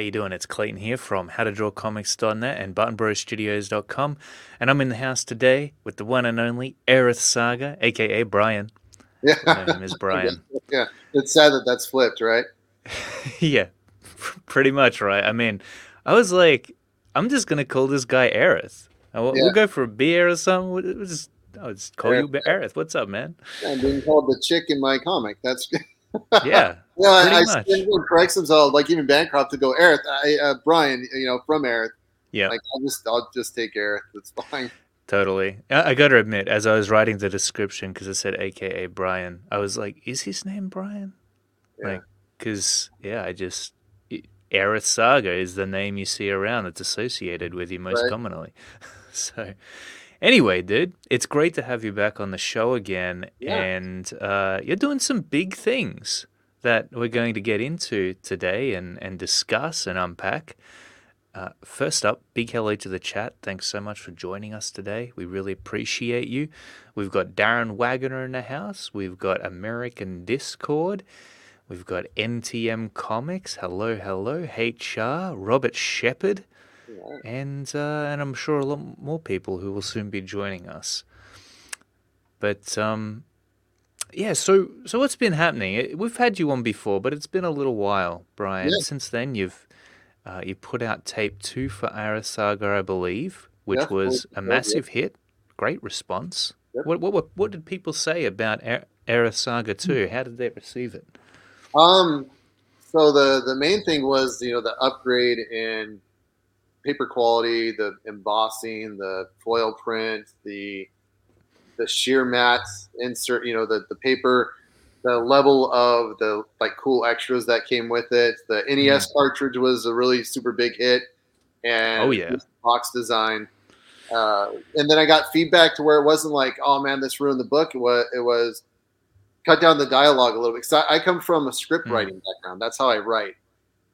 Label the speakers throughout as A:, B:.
A: how you doing? It's Clayton here from howtodrawcomics.net and buttonbrostudios.com, and I'm in the house today with the one and only Aerith Saga, aka Brian.
B: Yeah,
A: My name is Brian.
B: yeah. It's sad that that's flipped, right?
A: yeah, pretty much right. I mean, I was like, I'm just gonna call this guy Aerith. We'll,
B: Yeah.
A: we'll go for a beer or something. We'll we'll just, I'll just call you
B: Aerith.
A: Aerith. What's up, man?
B: I'm being called the chick in my comic. That's
A: Yeah,
B: yeah. I, I
A: much.
B: see corrects themselves, like even Bancroft to go Aerith. I, uh, Brian, you know, from Aerith.
A: yeah.
B: Like I'll just, I'll just take Aerith. It's fine.
A: Totally. I, I got to admit, as I was writing the description, because it said AKA Brian, I was like, is his name Brian?
B: Yeah.
A: Like, because, yeah, I just. i- Aerith Saga is the name you see around that's associated with you most
B: Right.
A: commonly. so, anyway, dude, it's great to have you back on the show again.
B: Yeah.
A: And uh, you're doing some big things that we're going to get into today and, and discuss and unpack. Uh, first up, big hello to the chat. Thanks so much for joining us today. We really appreciate you. We've got Darren Wagner in the house. We've got American Discord. We've got NTM Comics. Hello, hello. HR, Robert Shepard,
B: Yeah.
A: and uh, and I'm sure a lot more people who will soon be joining us. But um, yeah. So so what's been happening? We've had you on before, but it's been a little while, Brian.
B: Yeah.
A: Since then, you've uh, you put out tape two for Aerith Saga, I believe, which
B: Yeah,
A: was a massive hit. Great response.
B: Yep.
A: What, what what what did people say about Aer- Aerith Saga two?
B: Hmm.
A: How did they receive it?
B: Um. So the the main thing was you know the upgrade in paper quality, the embossing, the foil print, the the sheer mats insert. You know the the paper, the level of the like cool extras that came with it. The NES cartridge was a really super big hit, and
A: Oh, yeah.
B: box design. Uh, and then I got feedback to where it wasn't like, oh man, this ruined the book. It was, it was cut down the dialogue a little bit. Because I, I come from a script
A: Mm.
B: writing background. That's how I write.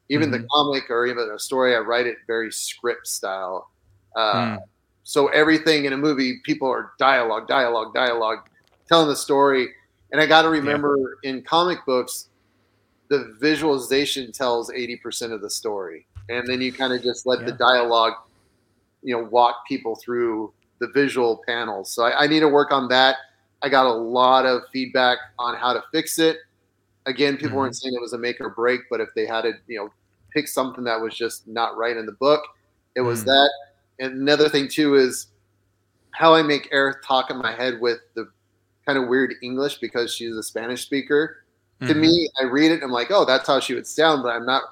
B: Even the
A: Mhm.
B: comic or even a story, I write it very script style. Uh,
A: Mm.
B: So everything in a movie, people are dialogue, dialogue, dialogue, telling the story. And I got to remember in comic books, the visualization tells 80% of the story. And then you kind of just let the dialogue, you know, walk people through the visual panels. So I, I need to work on that. I got a lot of feedback on how to fix it. Again, people
A: Mhm.
B: weren't saying it was a make or break, but if they had to, you know, pick something that was just not right in the book, it was
A: Mm.
B: that. And another thing too is how I make Aerith talk in my head with the kind of weird English because she's a Spanish speaker. To
A: Mhm.
B: me, I read it, I'm like, oh, that's how she would sound, but I'm not,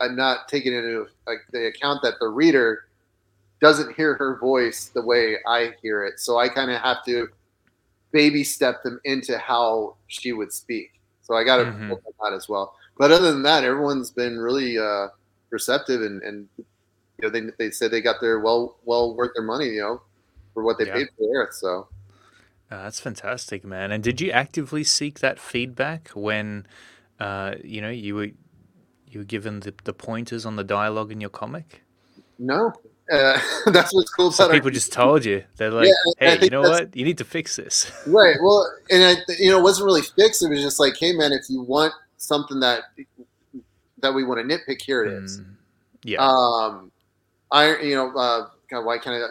B: I'm not taking into like the account that the reader doesn't hear her voice the way I hear it. So I kind of have to baby step them into how she would speak. So I got to
A: Mhm.
B: on that as well. But other than that, everyone's been really uh, receptive and, and you know they, they said they got their well well worth their money, you know, for what they
A: Yeah.
B: paid for Earth. So
A: Uh, that's fantastic, man. And did you actively seek that feedback when, uh, you know, you were you were given the, the pointers on the dialogue in your comic?
B: no, uh, that's what's cool
A: So
B: about our
A: people just told you they're like,
B: Yeah,
A: "Hey, you know what? You need to fix this."
B: right. Well, and I, you know, it wasn't really fixed. It was just like, hey, man, if you want something that that we want to nitpick, here it is.
A: Mm, yeah.
B: Um, I, you know, uh, God, why can't I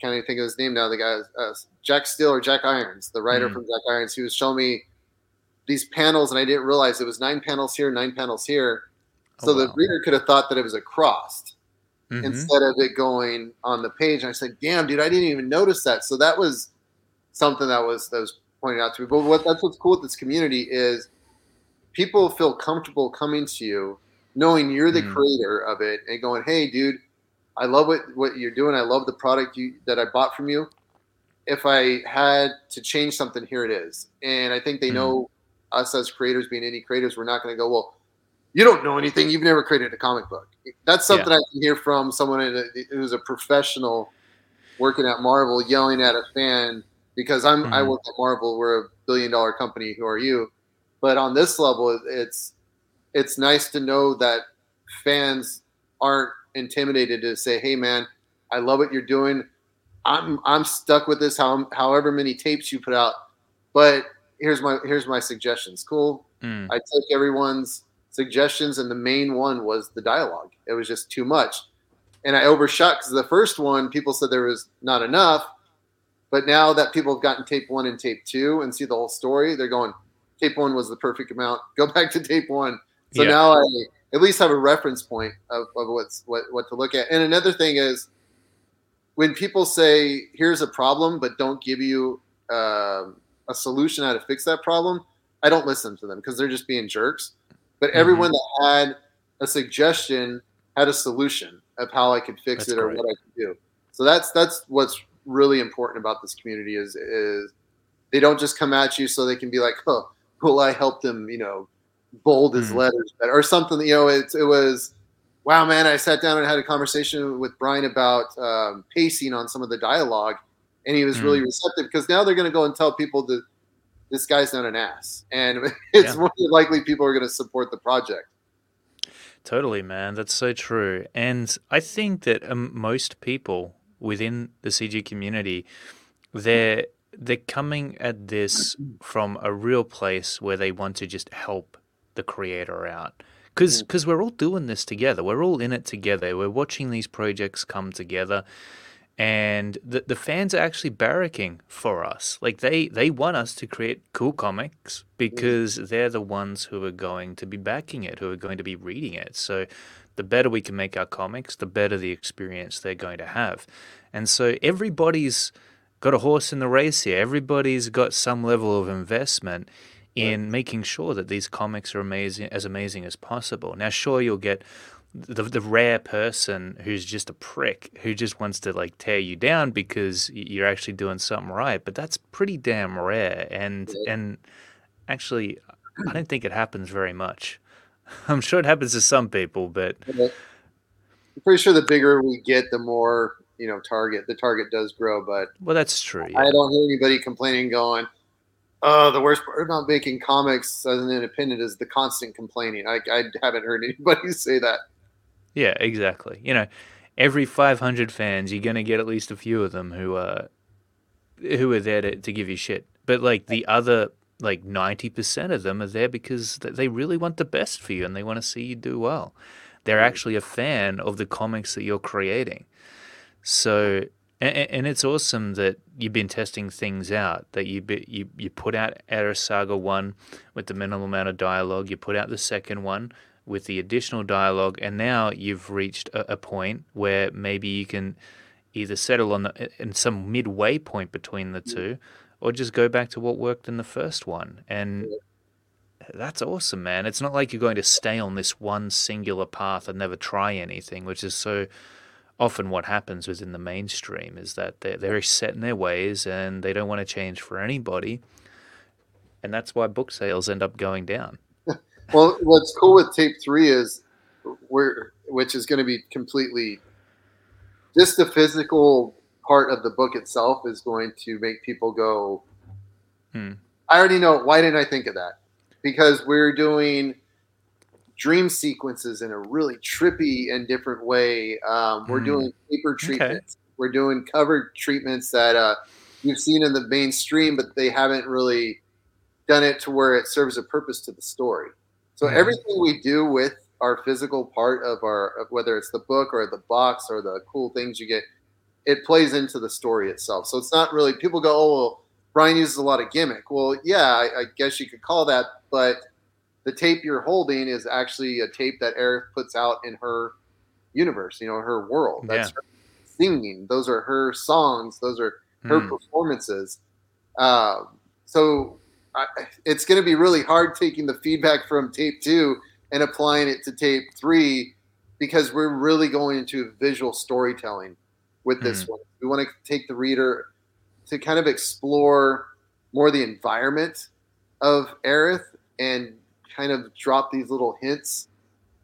B: can't even think of his name now? The guy, uh, Jack Steele or Jack Irons, the writer
A: Mm.
B: from Jack Irons, he was showing me these panels, and I didn't realize it was nine panels here, nine panels here. So
A: Oh,
B: the reader could have thought that it was a cross
A: Mhm.
B: instead of it going on the page. And I said, "Damn, dude, I didn't even notice that." So that was something that was that was pointed out to me. But what that's what's cool with this community is people feel comfortable coming to you, knowing you're the
A: Mm.
B: creator of it, and going, "Hey, dude, I love what what you're doing. I love the product you that I bought from you. If I had to change something, here it is." And I think they
A: Mm.
B: know us as creators, being indie creators, we're not going to go, "Well." You don't know anything. You've never created a comic book. That's
A: Yeah.
B: something I can hear from someone a, who's a professional working at Marvel yelling at a fan because I'm I
A: Mhm.
B: work at Marvel. We're a billion dollar company. Who are you? But on this level, it's it's nice to know that fans aren't intimidated to say, "Hey, man, I love what you're doing. I'm I'm stuck with this. How however many tapes you put out, but here's my here's my suggestions. Cool.
A: Mm.
B: I took everyone's suggestions, and the main one was the dialogue. It was just too much, and I overshot because the first one people said there was not enough, but now that people have gotten tape one and tape two and see the whole story, they're going, tape one was the perfect amount. Go back to tape one. So yeah. now I at least have a reference point of, of what's what what to look at. And another thing is when people say here's a problem but don't give you uh, a solution how to fix that problem, I don't listen to them because they're just being jerks. But mm-hmm. everyone that had a suggestion had a solution of how I could fix that's it or what I could do. So that's that's what's really important about this community is is they don't just come at you so they can be like, oh, will I help them, you know, bold his mm. letters better or something. You know, it, it was wow, man. I sat down and had a conversation with Brian about um, pacing on some of the dialogue, and he was mm. really receptive because now they're going to go and tell people that this guy's not an ass, and it's yeah. more likely people are going to support the project.
A: Totally, man. That's so true. And I think that um, most people within the CG community, they're they're coming at this from a real place where they want to just help the creator out. Because because mm. we're all doing this together. We're all in it together. We're watching these projects come together. And the, the fans are actually barracking for us. Like they they want us to create cool comics because mm. they're the ones who are going to be backing it who are going to be reading it. So the better we can make our comics the better the experience they're going to have. And so everybody's got a horse in the race here everybody's got some level of investment in right. making sure that these comics are amazing as amazing as possible. Now, sure, you'll get the the rare person who's just a prick who just wants to like tear you down because you're actually doing something right, but that's pretty damn rare. And and actually, I don't think it happens very much. I'm sure it happens to some people, but
B: I'm pretty sure the bigger we get, the more you know target the target does grow. But
A: well, that's true. Yeah.
B: I don't hear anybody complaining going uh, the worst part about making comics as an independent is the constant complaining. I, I haven't heard anybody say that.
A: Yeah, exactly. You know, every 500 fans, you're gonna get at least a few of them who are who are there to, to give you shit. But like the other like 90% of them are there because they really want the best for you and they want to see you do well. They're actually a fan of the comics that you're creating. So and, and, it's awesome that you've been testing things out. That you you you put out Aerith Saga one with the minimal amount of dialogue. You put out the second one with the additional dialogue, and now you've reached a, a point where maybe you can either settle on the, in some midway point between the mm. two, or just go back to what worked in the first one. And that's awesome, man. It's not like you're going to stay on this one singular path and never try anything, which is so often what happens within the mainstream is that they're very set in their ways and they don't want to change for anybody. And that's why book sales end up going down.
B: well, what's cool with tape three is we're, which is going to be completely just the physical part of the book itself is going to make people go, hmm. I already know. Why didn't I think of that? Because we're doing dream sequences in a really trippy and different way. Um, we're mm. doing paper treatments. Okay. We're doing cover treatments that uh, you've seen in the mainstream, but they haven't really done it to where it serves a purpose to the story. So mm. everything we do with our physical part of our, of whether it's the book or the box or the cool things you get, it plays into the story itself. So it's not really people go, oh, well, Brian uses a lot of gimmick. Well, yeah, I, I guess you could call that, but the tape you're holding is actually a tape that Aerith puts out in her universe, you know, her world. That's yeah. her singing. Those are her songs. Those are her mm. performances. Um, so I, it's going to be really hard taking the feedback from tape two and applying it to tape three because we're really going into visual storytelling with this mm. one. We want to take the reader to kind of explore more the environment of Aerith and kind of drop these little hints.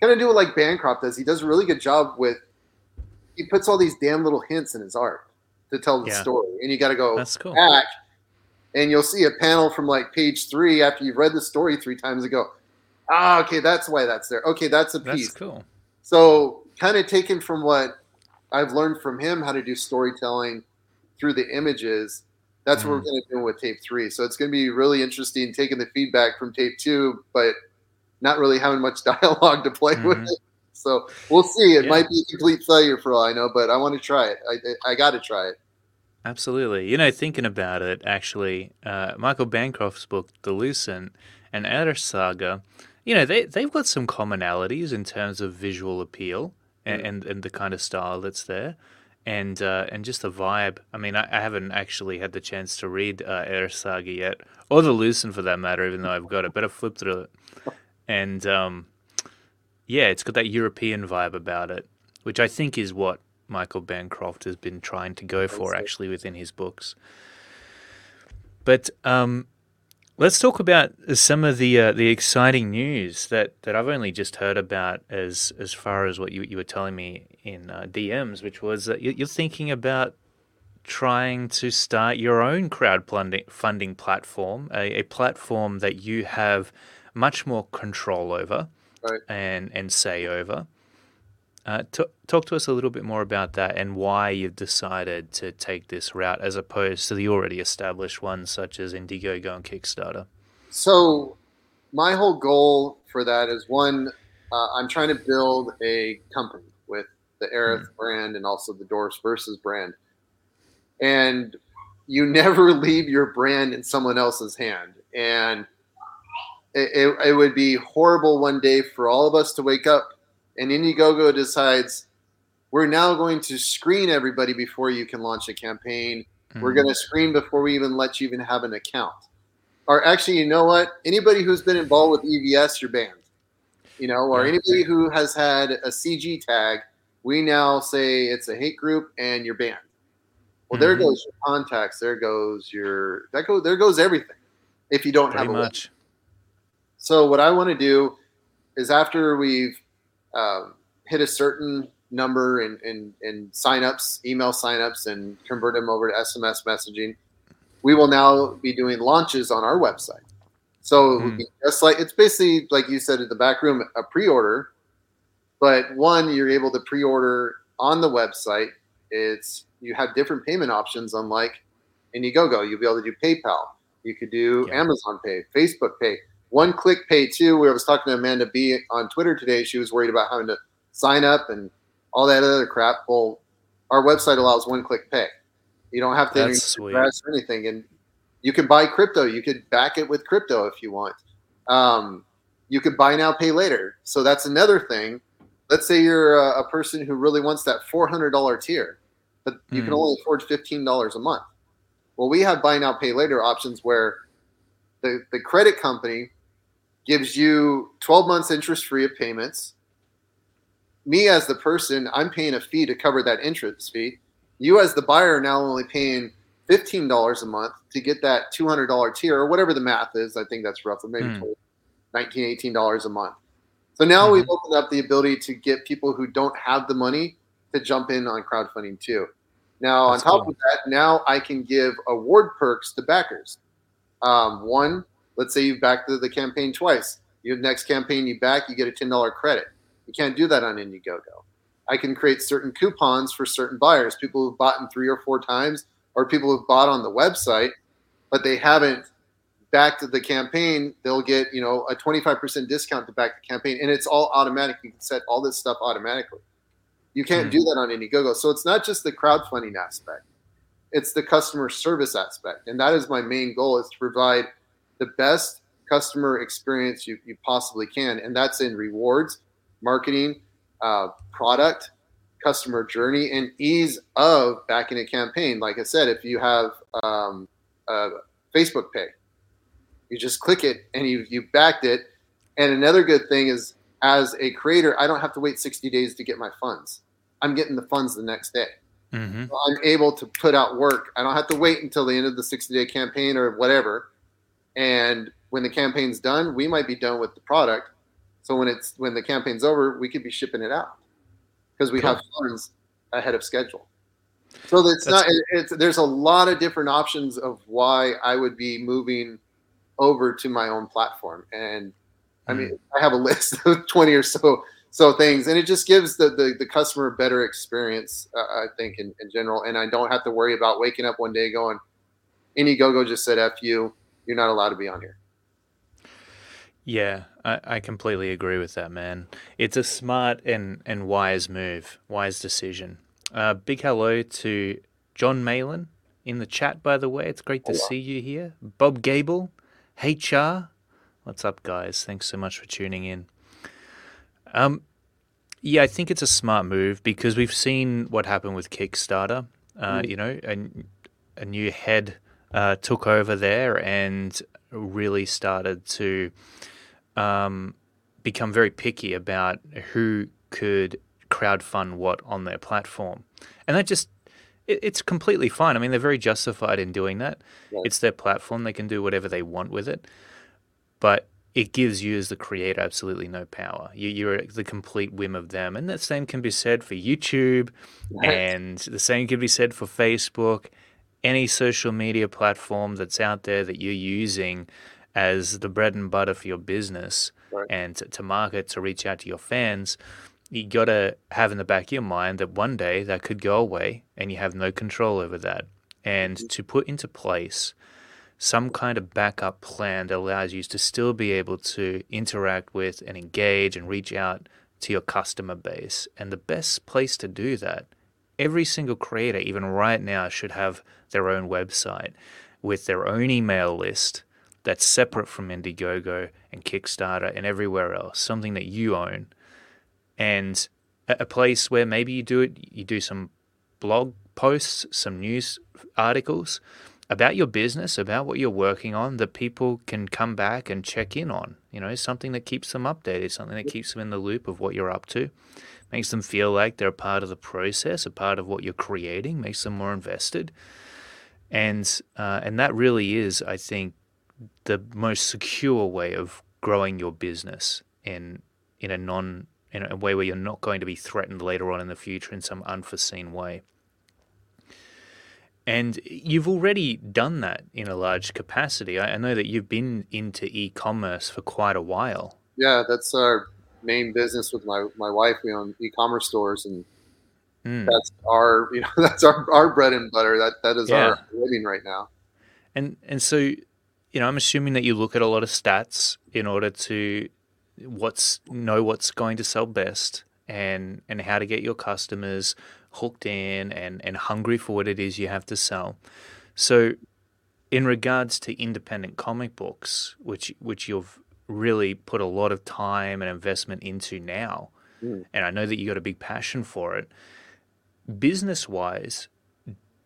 B: Kind of do it like Bancroft does. He does a really good job with. He puts all these damn little hints in his art to tell the yeah. story, and you got to go
A: That's cool.
B: back, and you'll see a panel from like page three after you've read the story three times and go, ah, okay, that's why that's there. Okay, that's a piece.
A: That's cool.
B: So kind of taken from what I've learned from him how to do storytelling through the images that's mm. what we're mm. going to do with tape three. So it's going to be really interesting taking the feedback from tape two, but not really having much dialogue to play mm-hmm. with it. So we'll see. It yeah. might be a complete failure for all I know, but I want to try it. I I got to try it.
A: Absolutely. You know, thinking about it, actually, uh, Michael Bancroft's book, The Lucent, and Aerith Saga, you know, they, they've got some commonalities in terms of visual appeal and, mm. and, and, the kind of style that's there. And uh, and just the vibe. I mean, I, I, haven't actually had the chance to read uh, Saga yet, or The Lucent for that matter, even though I've got it, but I've flipped through it. And um, yeah, it's got that European vibe about it, which I think is what Michael Bancroft has been trying to go for actually within his books. But um, let's talk about some of the uh, the exciting news that, that I've only just heard about as as far as what you, you were telling me in uh, DMs, which was that you're thinking about trying to start your own crowdfunding funding platform, a, a platform that you have much more control over
B: right.
A: and and say over. Uh, t- talk to us a little bit more about that and why you've decided to take this route as opposed to the already established ones such as Indiegogo and Kickstarter.
B: So, my whole goal for that is one, uh, I'm trying to build a company the Aerith mm. brand and also the Dwarfs Versus brand. And you never leave your brand in someone else's hand. And it, it, it would be horrible one day for all of us to wake up and Indiegogo decides we're now going to screen everybody before you can launch a campaign. Mm-hmm. We're going to screen before we even let you even have an account. Or actually, you know what? Anybody who's been involved with EVS, you're banned. You know, or anybody who has had a CG tag, we now say it's a hate group and you're banned. Well, there mm-hmm. goes your contacts. There goes your that go there goes everything. If you don't Pretty have a much. So what I want to do is after we've um, hit a certain number and and and signups, email signups, and convert them over to SMS messaging, we will now be doing launches on our website. So mm. just like it's basically like you said at the back room, a pre-order. But one, you're able to pre-order on the website. It's you have different payment options, unlike Indiegogo. You'll be able to do PayPal. You could do yeah. Amazon Pay, Facebook Pay one click pay too. Where I was talking to Amanda B on Twitter today, she was worried about having to sign up and all that other crap. Well, our website allows one click pay. You don't have to
A: invest
B: or anything, and you can buy crypto. You could back it with crypto if you want. Um, you could buy now, pay later. So that's another thing. Let's say you're a, a person who really wants that $400 tier, but you mm. can hmm. only afford $15 a month. Well, we have buy now, pay later options where the, the credit company gives you 12 months interest free of payments. Me as the person, I'm paying a fee to cover that interest fee. You as the buyer are now only paying $15 a month to get that $200 tier or whatever the math is. I think that's roughly maybe mm. 19 $18 a month. So now mm-hmm. we've opened up the ability to get people who don't have the money to jump in on crowdfunding too. Now, that's on top cool. of that, now I can give award perks to backers. Um, one, let's say you've backed the, the campaign twice. Your next campaign you back, you get a $10 credit. You can't do that on Indiegogo. I can create certain coupons for certain buyers, people who've bought in three or four times, or people who've bought on the website, but they haven't backed the campaign. They'll get you know a 25% discount to back the campaign, and it's all automatic. You can set all this stuff automatically. You can't mm-hmm. do that on Indiegogo. So it's not just the crowdfunding aspect; it's the customer service aspect, and that is my main goal: is to provide the best customer experience you, you possibly can. And that's in rewards, marketing, uh, product, customer journey, and ease of backing a campaign. Like I said, if you have um, Facebook Pay, you just click it and you, you backed it. And another good thing is, as a creator, I don't have to wait 60 days to get my funds. I'm getting the funds the next day. Mm-hmm. So I'm able to put out work. I don't have to wait until the end of the 60 day campaign or whatever. And when the campaign's done, we might be done with the product. So when it's when the campaign's over, we could be shipping it out because we cool. have funds ahead of schedule. So it's That's not. It's there's a lot of different options of why I would be moving over to my own platform, and I mean mm. I have a list of twenty or so so things, and it just gives the the, the customer a better experience. Uh, I think in, in general, and I don't have to worry about waking up one day going, Indiegogo just said "f you." you're not allowed to be on here.
A: Yeah, I, I completely agree with that, man. It's a smart and, and wise move, wise decision. Uh, big hello to Jon Malin in the chat, by the way. It's great to see you here. Bob Gable, HR. What's up, guys? Thanks so much for tuning in. Um, yeah, I think it's a smart move because we've seen what happened with Kickstarter. Uh,
B: Mm.
A: You know, a, a new head uh, took over there and really started to um, become very picky about who could crowdfund what on their platform. And that just, it, it's completely fine. I mean, they're very justified in doing that.
B: Right.
A: It's their platform, they can do whatever they want with it. But it gives you, as the creator, absolutely no power. You, you're at the complete whim of them. And the same can be said for YouTube,
B: Right.
A: and the same can be said for Facebook, any social media platform that's out there that you're using as the bread and butter for your business
B: Right.
A: and to, to market, to reach out to your fans. You got to have in the back of your mind that one day that could go away and you have no control over that. And mm-hmm. to put into place some kind of backup plan that allows you to still be able to interact with and engage and reach out to your customer base. And the best place to do that, every single creator, even right now, should have their own website with their own email list that's separate from Indiegogo and Kickstarter and everywhere else, something that you own. And a place where maybe you do it, you do some blog posts, some news articles about your business, about what you're working on that people can come back and check in on. You know, something that keeps them updated, something that keeps them in the loop of what you're up to, makes them feel like they're a part of the process, a part of what you're creating, makes them more invested. And uh, and that really is, I think, the most secure way of growing your business in in a non in a way where you're not going to be threatened later on in the future in some unforeseen way. And you've already done that in a large capacity. I, I know that you've been into e-commerce for quite a while.
B: Yeah, that's our main business with my, my wife. We own e-commerce stores, and
A: Mm.
B: that's our you know that's our, our bread and butter. That that is
A: Yeah.
B: our living right now.
A: And and so, you know, I'm assuming that you look at a lot of stats in order to what's know what's going to sell best and and how to get your customers hooked in and and hungry for what it is you have to sell. So, in regards to independent comic books, which which you've really put a lot of time and investment into now,
B: Mm.
A: and I know that you got a big passion for it. Business wise,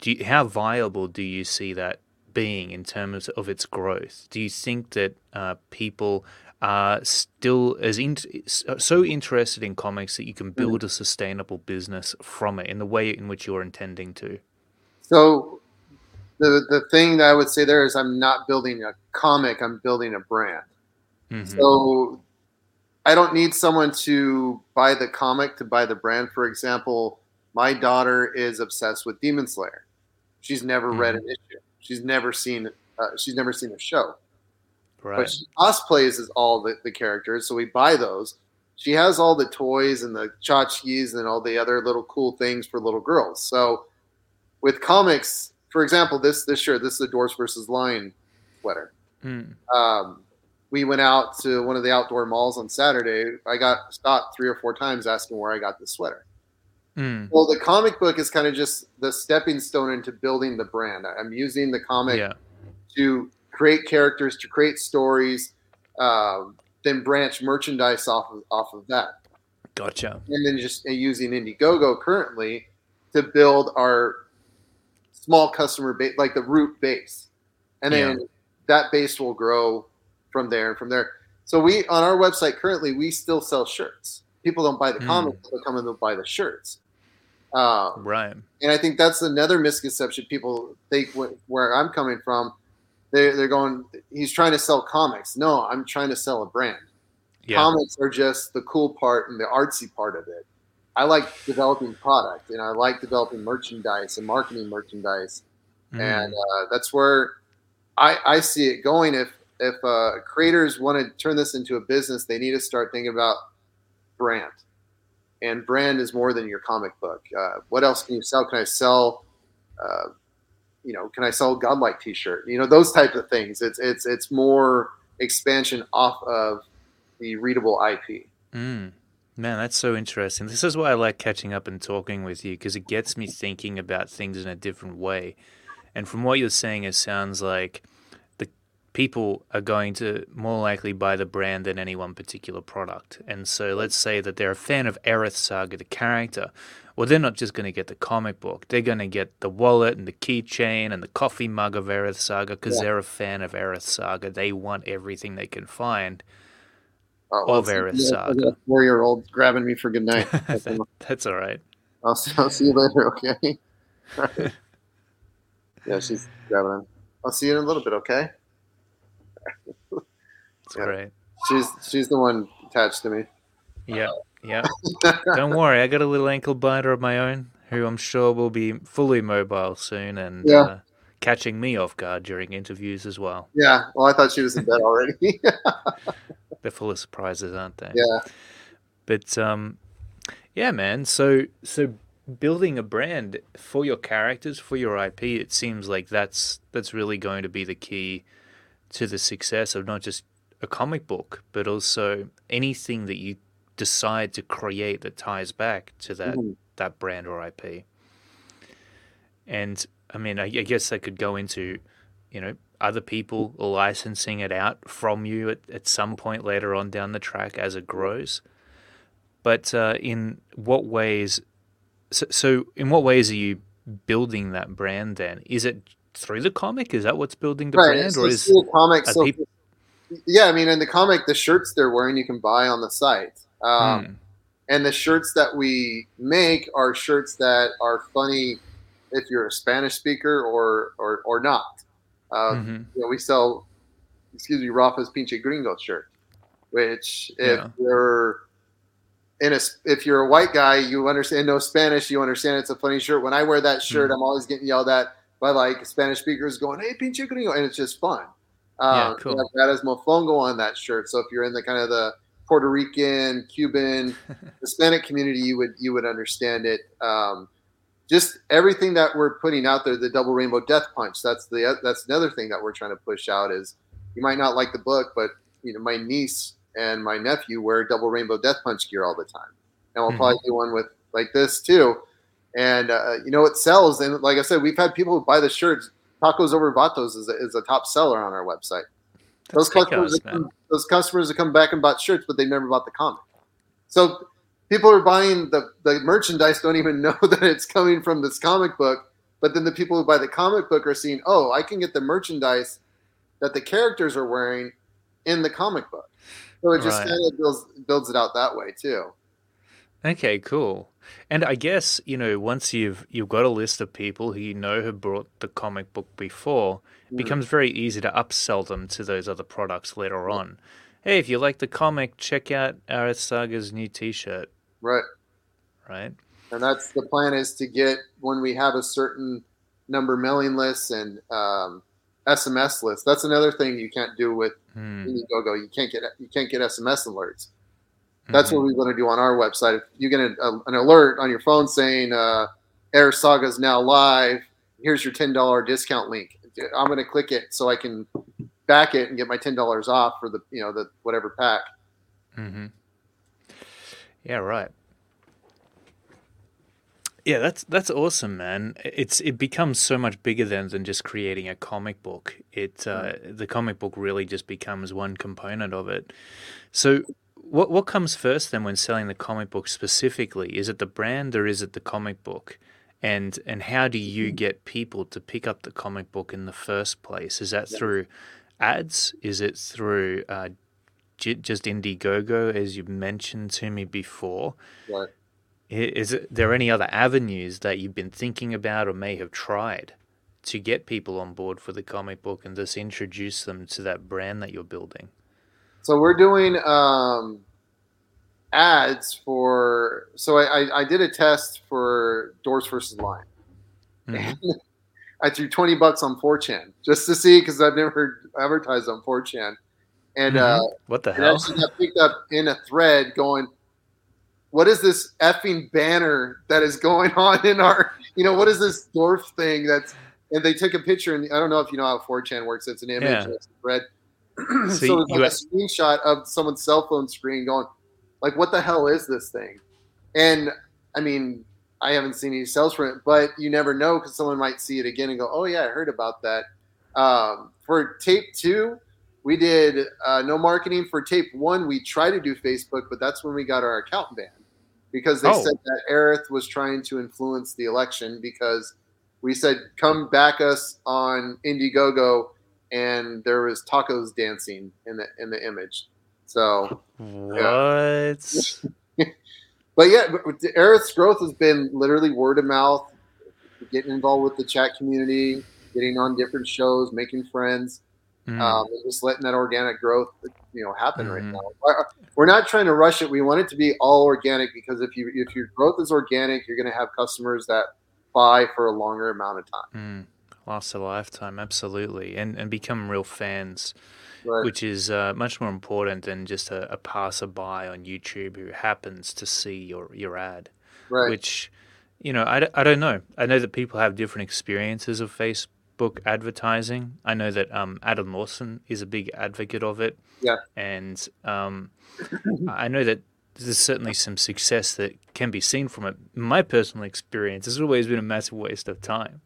A: do you, how viable do you see that being in terms of its growth? Do you think that uh, people are still as in, so interested in comics that you can build a sustainable business from it in the way in which you're intending to?
B: So the the thing that I would say there is I'm not building a comic. I'm building a brand.
A: Mhm.
B: So I don't need someone to buy the comic to buy the brand. For example, my daughter is obsessed with Demon Slayer. She's never read an issue. She's never seen. Uh, she's never seen a show.
A: Right.
B: But she cosplays as all the, the characters, so we buy those. She has all the toys and the tchotchkes and all the other little cool things for little girls. So with comics, for example, this this shirt, this is the Dwarfs versus Lion sweater.
A: Mm.
B: Um, we went out to one of the outdoor malls on Saturday. I got stopped three or four times asking where I got this sweater.
A: Mm.
B: Well, the comic book is kind of just the stepping stone into building the brand. I'm using the comic
A: Yeah.
B: to create characters, to create stories, um, then branch merchandise off of, off of that,
A: Gotcha.
B: and then just using Indiegogo currently to build our small customer base, like the root base, and then that base will grow from there and from there. So we on our website currently we still sell shirts. People don't buy the
A: Hmm.
B: comics; they'll come and they'll buy the shirts. Um,
A: Right.
B: and I think that's another misconception people think wh- where I'm coming from. They're, they're going, he's trying to sell comics. No, I'm trying to sell a brand.
A: Yeah.
B: Comics are just the cool part and the artsy part of it. I like developing product and I like developing merchandise and marketing merchandise.
A: Mm.
B: And uh, that's where I, I see it going. If, if uh, creators want to turn this into a business, they need to start thinking about brand and brand is more than your comic book. Uh, what else can you sell? Can I sell, uh, you know, can I sell Godlike T-shirt? You know, those types of things. It's it's it's more expansion off of the readable IP.
A: Mm. Man, that's so interesting. This is why I like catching up and talking with you because it gets me thinking about things in a different way. And from what you're saying, it sounds like the people are going to more likely buy the brand than any one particular product. And so let's say that they're a fan of Aerith Saga, the character. Well, they're not just going to get the comic book. They're going to get the wallet and the keychain and the coffee mug of Aerith Saga because
B: Yeah.
A: they're a fan of Aerith Saga. They want everything they can find.
B: Oh,
A: Of
B: let's.
A: Aerith
B: Yeah,
A: Saga.
B: got four-year-old grabbing me for good night.
A: That- that's all right.
B: I'll, see- I'll see you later. Okay. yeah, she's grabbing him. I'll see you in a little bit. Okay.
A: It's
B: Yeah.
A: great.
B: She's she's the one attached to me.
A: Yeah, uh, yeah. Don't worry, I got a little ankle biter of my own, who I'm sure will be fully mobile soon and
B: Yeah.
A: uh, catching me off guard during interviews as well.
B: Yeah. Well, I thought she was in bed already.
A: They're full of surprises, aren't they?
B: yeah.
A: But um, yeah, man. So so building a brand for your characters, for your IP, it seems like that's that's really going to be the key to the success of not just a comic book, but also anything that you decide to create that ties back to that
B: Mhm.
A: that brand or IP. And I mean, I, I guess that could go into, you know, other people licensing it out from you at, at some point later on down the track as it grows. But uh, in what ways? So, so, in what ways are you building that brand? Then is it through the comic? Is that what's building the
B: right.
A: brand, or is
B: the comic. So
A: peop-
B: yeah, I mean, in the comic, the shirts they're wearing you can buy on the site. Um,
A: Hmm,
B: and the shirts that we make are shirts that are funny if you're a Spanish speaker or or, or not. Uh,
A: mhm,
B: you know, we sell, excuse me, Rafa's Pinche Gringo shirt, which if
A: Yeah.
B: you're in a if you're a white guy, you understand no Spanish, you understand it's a funny shirt. When I wear that shirt,
A: Mhm.
B: I'm always getting yelled at by like Spanish speakers going, "Hey, Pinche Gringo," and it's just fun.
A: Yeah,
B: Um,
A: cool.
B: we That is Mofongo on that shirt. So if you're in the kind of the Puerto Rican, Cuban, Hispanic community, you would you would understand it. Um, just everything that we're putting out there, the double rainbow death punch. That's the that's another thing that we're trying to push out. Is you might not like the book, but you know my niece and my nephew wear double rainbow death punch gear all the time, and we'll
A: Mhm.
B: probably do one with like this too. And uh, you know it sells, and like I said, we've had people who buy the shirts. Tacos over Vatos is a, is a top seller on our website. Those customers, that come, those customers that come back and bought shirts, but they never bought the comic. So people are buying the, the merchandise, don't even know that it's coming from this comic book. But then the people who buy the comic book are seeing, oh, I can get the merchandise that the characters are wearing in the comic book. So it just
A: Right.
B: kind of builds builds it out that way too.
A: Okay, cool. And I guess, you know, once you've you've got a list of people who you know have brought the comic book before, it
B: Mm.
A: becomes very easy to upsell them to those other products later on. Hey, if you like the comic, check out Aerith Saga's new T-shirt,
B: Right.
A: right?
B: And that's the plan is to get when we have a certain number mailing lists and um, SMS lists. That's another thing you can't do with
A: Hmm.
B: Indiegogo. You can't get you can't get SMS alerts. That's
A: Mhm.
B: what we want to do on our website. If you get an, an alert on your phone saying uh, Aerith Saga is now live, here's your ten dollar discount link. I'm going to click it so I can back it and get my ten dollars off for the you know the whatever pack.
A: Mm-hmm. Yeah, right. Yeah, that's that's awesome, man. It's it becomes so much bigger than than just creating a comic book. It uh, the comic book really just becomes one component of it. So, what what comes first then when selling the comic book specifically? Is it the brand or is it the comic book? And and how do you get people to pick up the comic book in the first place? Is that
B: Yeah.
A: through ads? Is it through uh, j- just Indiegogo, as you mentioned to me before?
B: Right.
A: Is there any other avenues that you've been thinking about or may have tried to get people on board for the comic book and just introduce them to that brand that you're building?
B: So we're doing um, ads for. So I, I, I did a test for Dwarfs versus Lion.
A: Mhm.
B: I threw twenty bucks on 4chan just to see because I've never advertised on 4chan, and uh,
A: Mhm. what the hell?
B: actually got picked up in a thread going. What is this effing banner that is going on in our? You know, what is this dwarf thing that's? And they took a picture, and I don't know if you know how 4chan works. It's an image,
A: Yeah.
B: it's a thread. so,
A: So you-
B: like a screenshot of someone's cell phone screen going, like, what the hell is this thing? And I mean, I haven't seen any sales for it, but you never know because someone might see it again and go, oh, yeah, I heard about that. Um, for tape two, we did uh, no marketing. For tape one, we tried to do Facebook, but that's when we got our account banned because they
A: Oh.
B: said that Aerith was trying to influence the election because we said, come back us on Indiegogo and there was tacos dancing in the in the image. So,
A: What?
B: but yeah, but the Aerith's growth has been literally word of mouth, getting involved with the chat community, getting on different shows, making friends,
A: Mm.
B: um, just letting that organic growth, you know, happen right
A: Mhm.
B: now. We're- We're not trying to rush it. We want it to be all organic because if you if your growth is organic, you're going to have customers that buy for a longer amount of time.
A: Mm. Last a lifetime, absolutely, and and become real fans,
B: Right.
A: which is uh, much more important than just a, a passerby on YouTube who happens to see your your ad.
B: right.
A: Which, you know, I, I don't know. I know that people have different experiences of Facebook advertising. I know that um, Adam Lawson is a big advocate of it.
B: Yeah.
A: And um, I know that there's certainly some success that can be seen from it. My personal experience has always been a massive waste of time.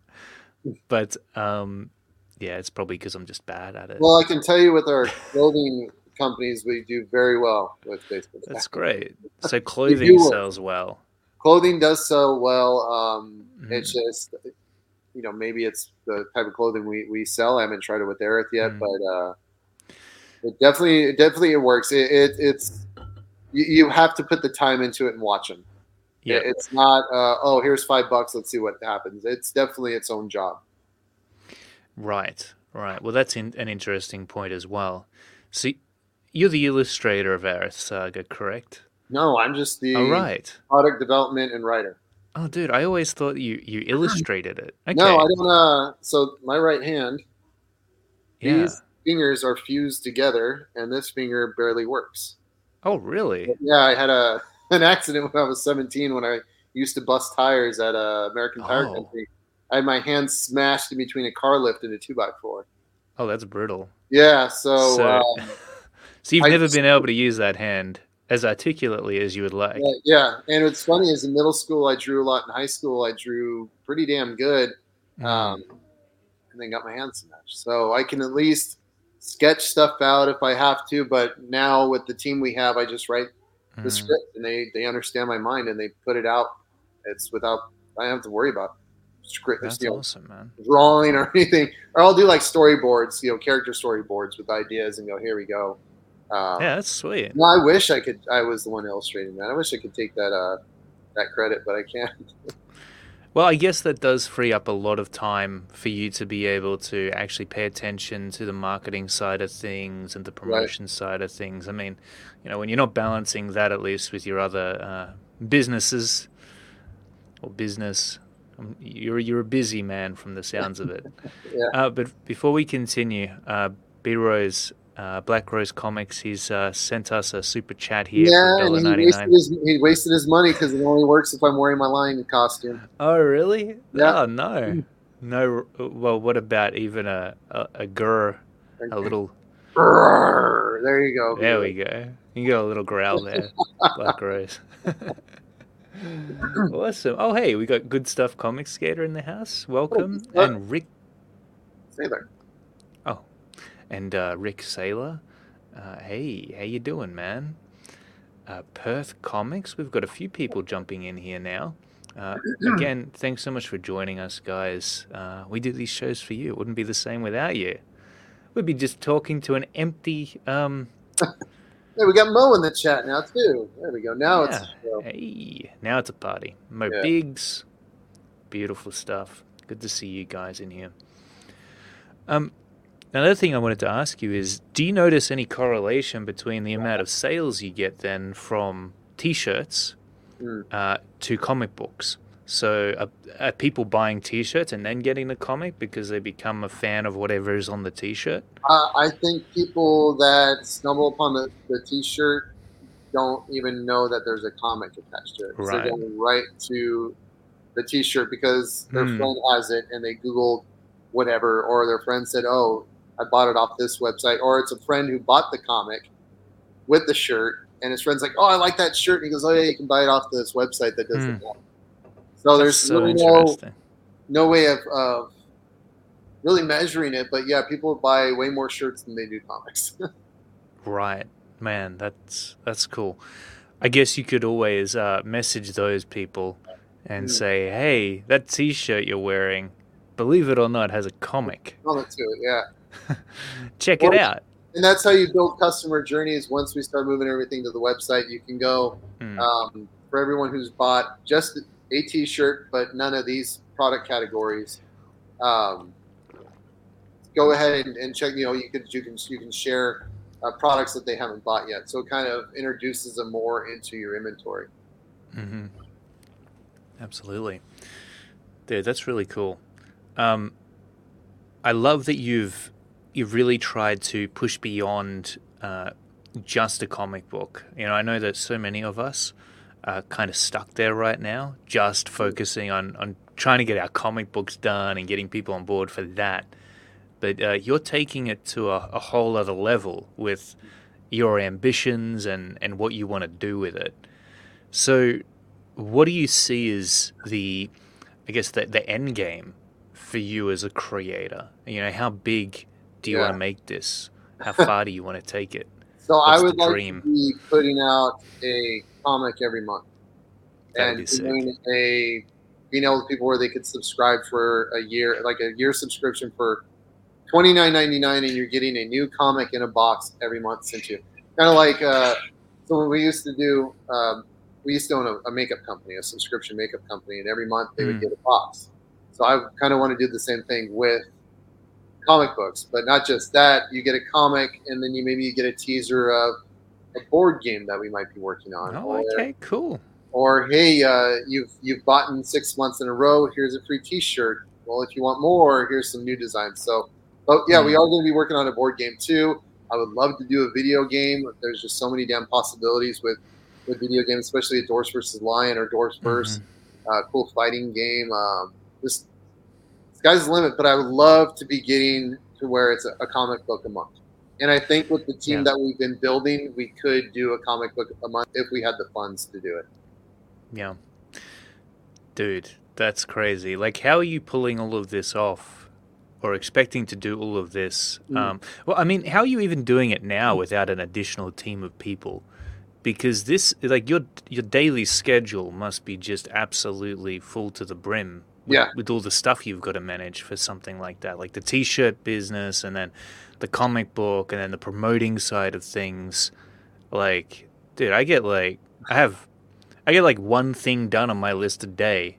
A: But um, yeah, it's probably because I'm just bad at it.
B: Well, I can tell you with our clothing companies, we do very well with Facebook.
A: That's great. So clothing sells well.
B: Clothing does sell well. Um, It's
A: Mm-hmm.
B: just, you know, maybe it's the type of clothing we, we sell. I haven't tried it with Aerith yet,
A: Mm.
B: but uh, it definitely it definitely it works. It, it it's you, you have to put the time into it and watch them.
A: Yeah.
B: It's not uh, oh here's five bucks let's see what happens. It's definitely its own job.
A: Right, right. Well, that's in, an interesting point as well. So you're the illustrator of Aerith Saga, correct?
B: No, I'm just the
A: Oh, right.
B: product development and writer.
A: Oh, dude, I always thought you you illustrated it. Okay.
B: No, I don't. Uh, so my right hand,
A: yeah.
B: these fingers are fused together, and this finger barely works.
A: Oh, really?
B: Yeah, I had a an accident when I was 17 when I used to bust tires at a American Tire
A: Oh.
B: Company. I had my hand smashed in between a car lift and a two by four.
A: Oh, that's brutal.
B: Yeah, so,
A: So,
B: um,
A: so you've
B: I
A: never
B: just-
A: been able to use that hand as articulately as you would like.
B: yeah, yeah, and what's funny is in middle school I drew a lot. In high school I drew pretty damn good,
A: Mm.
B: um, and then got my hand smashed. So I can at least sketch stuff out if I have to. But now with the team we have, I just write the
A: Mm.
B: script and they they understand my mind and they put it out. It's without I don't have to worry about script,
A: That's
B: you know,
A: awesome, man.
B: drawing or anything. Or I'll do like storyboards, you know, character storyboards with ideas and go, here we go. Um,
A: Yeah, that's sweet.
B: No, I wish I could. I was the one illustrating that. I wish I could take that uh that credit, but I can't.
A: Well, I guess that does free up a lot of time for you to be able to actually pay attention to the marketing side of things and the promotion side of things. I mean, you know, when you're not balancing that at least with your other uh, businesses or business, um, you're you're a busy man from the sounds of it.
B: Yeah.
A: Uh, but before we continue, uh, B Rose. Uh, Black Rose Comics, he's uh, sent us a super chat here
B: yeah,
A: for
B: and he wasted his he wasted his money because it only works if I'm wearing my lion costume.
A: Oh, really?
B: Yeah.
A: Oh, no. No. Well, what about even a a, a grr, a little?
B: There you go.
A: There we go. You got a little growl there, Black Rose. awesome. Oh, hey, we got good stuff. Comic Skater in the house. Welcome,
B: stuff.
A: and Rick
B: Stay there.
A: And uh, Rick Saylor. Uh, hey, how you doing, man? Uh, Perth Comics. We've got a few people jumping in here now. Uh, again, thanks so much for joining us, guys. Uh, we do these shows for you. It wouldn't be the same without you. We'd be just talking to an empty. Um,
B: Hey, we got Mo in the chat now too. There we go. Now it's
A: Yeah. hey, now it's a party. Mo
B: Yeah.
A: Biggs, beautiful stuff. Good to see you guys in here. Um, another thing I wanted to ask you is, do you notice any correlation between the amount of sales you get then from T-shirts
B: Mm.
A: uh, to comic books? So are, are people buying T-shirts and then getting the comic because they become a fan of whatever is on the T-shirt?
B: Uh, I think people that stumble upon the, the T-shirt don't even know that there's a comic attached to it. So
A: Right.
B: They go right to the T-shirt because their
A: Hmm.
B: friend has it and they Googled whatever, or their friend said, "Oh, I bought it off this website, or it's a friend who bought the comic with the shirt, and his friend's like, "Oh, I like that shirt," and he goes, "Oh yeah, you can buy it off this website that does
A: Hmm.
B: the blog." So there's
A: so
B: really no no way of, of really measuring it, but yeah, people buy way more shirts than they do comics.
A: Right, man. That's that's cool. I guess you could always uh, message those people and
B: Mm.
A: say, "Hey, that T-shirt you're wearing, believe it or not, has a comic.
B: Comment to it, yeah.
A: Check
B: Or-
A: it out."
B: And that's how you build customer journeys. Once we start moving everything to the website, you can go
A: Mm.
B: um, for everyone who's bought just a T-shirt, but none of these product categories. Um, go ahead and, and check. You know, you can you can you can share uh, products that they haven't bought yet. So it kind of introduces them more into your inventory.
A: hmm Absolutely, dude. That's really cool. Um, I love that you've you've really tried to push beyond uh, just a comic book. You know, I know that so many of us are kind of stuck there right now, just focusing on on trying to get our comic books done and getting people on board for that. But uh, you're taking it to a, a whole other level with your ambitions and and what you want to do with it. So, what do you see as the, I guess the the end game for you as a creator? You know, how big do you want to make this? How far do you want to take it?
B: So I would like
A: dream?
B: to be putting out a comic every month,
A: That'd
B: and doing a being able to people where they could subscribe for a year, like a year subscription for twenty nine ninety nine, and you're getting a new comic in a box every month sent you. Kind of like uh, so when we used to do, um, we used to own a, a makeup company, a subscription makeup company, and every month they would
A: Mm.
B: get a box. So I kind of want to do the same thing with comic books, but not just that. You get a comic, and then you maybe you get a teaser of a board game that we might be working on.
A: Oh,
B: or,
A: okay, cool.
B: or hey, uh, you've you've bought in six months in a row. Here's a free T-shirt. Well, if you want more, here's some new designs. So, but yeah, we
A: Mm.
B: are going to be working on a board game too. I would love to do a video game. There's just so many damn possibilities with with video games, especially a Dwarfs versus Lion or Dwarfs versus
A: Mhm.
B: uh, cool fighting game. Um, just sky's the limit. But I would love to be getting to where it's a, a comic book a month. And I think with the team
A: Yeah.
B: that we've been building, we could do a comic book a month if we had the funds to do it.
A: Yeah. Dude, that's crazy. Like, how are you pulling all of this off or expecting to do all of this?
B: Mm.
A: Um, well, I mean, how are you even doing it now without an additional team of people? Because this, like, your your daily schedule must be just absolutely full to the brim. With,
B: Yeah.
A: with all the stuff you've got to manage for something like that, like the t-shirt business, and then the comic book, and then the promoting side of things. Like, dude, I get like, I have I get like one thing done on my list a day,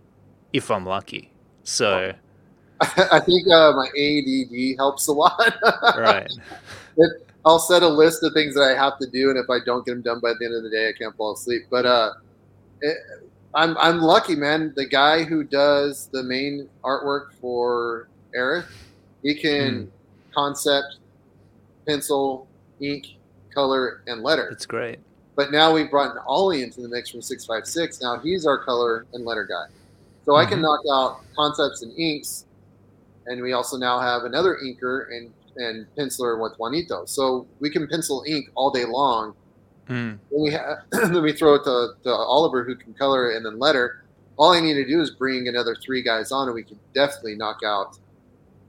A: if I'm lucky. So,
B: I think uh, my ADD helps a lot.
A: right.
B: I'll set a list of things that I have to do, and if I don't get them done by the end of the day, I can't fall asleep. But uh, it, I'm I'm lucky, man. The guy who does the main artwork for Aerith, he can concept, pencil, ink, color, and letter.
A: That's great.
B: But now we've brought an Ollie into the mix from 656. Now he's our color and letter guy. So I can
A: Mhm.
B: knock out concepts and inks. And we also now have another inker and, and penciler with Juanito. So we can pencil ink all day long.
A: Mm,
B: Then we, ha- then we throw it to, to Oliver who can color it and then letter. All I need to do is bring another three guys on and we can definitely knock out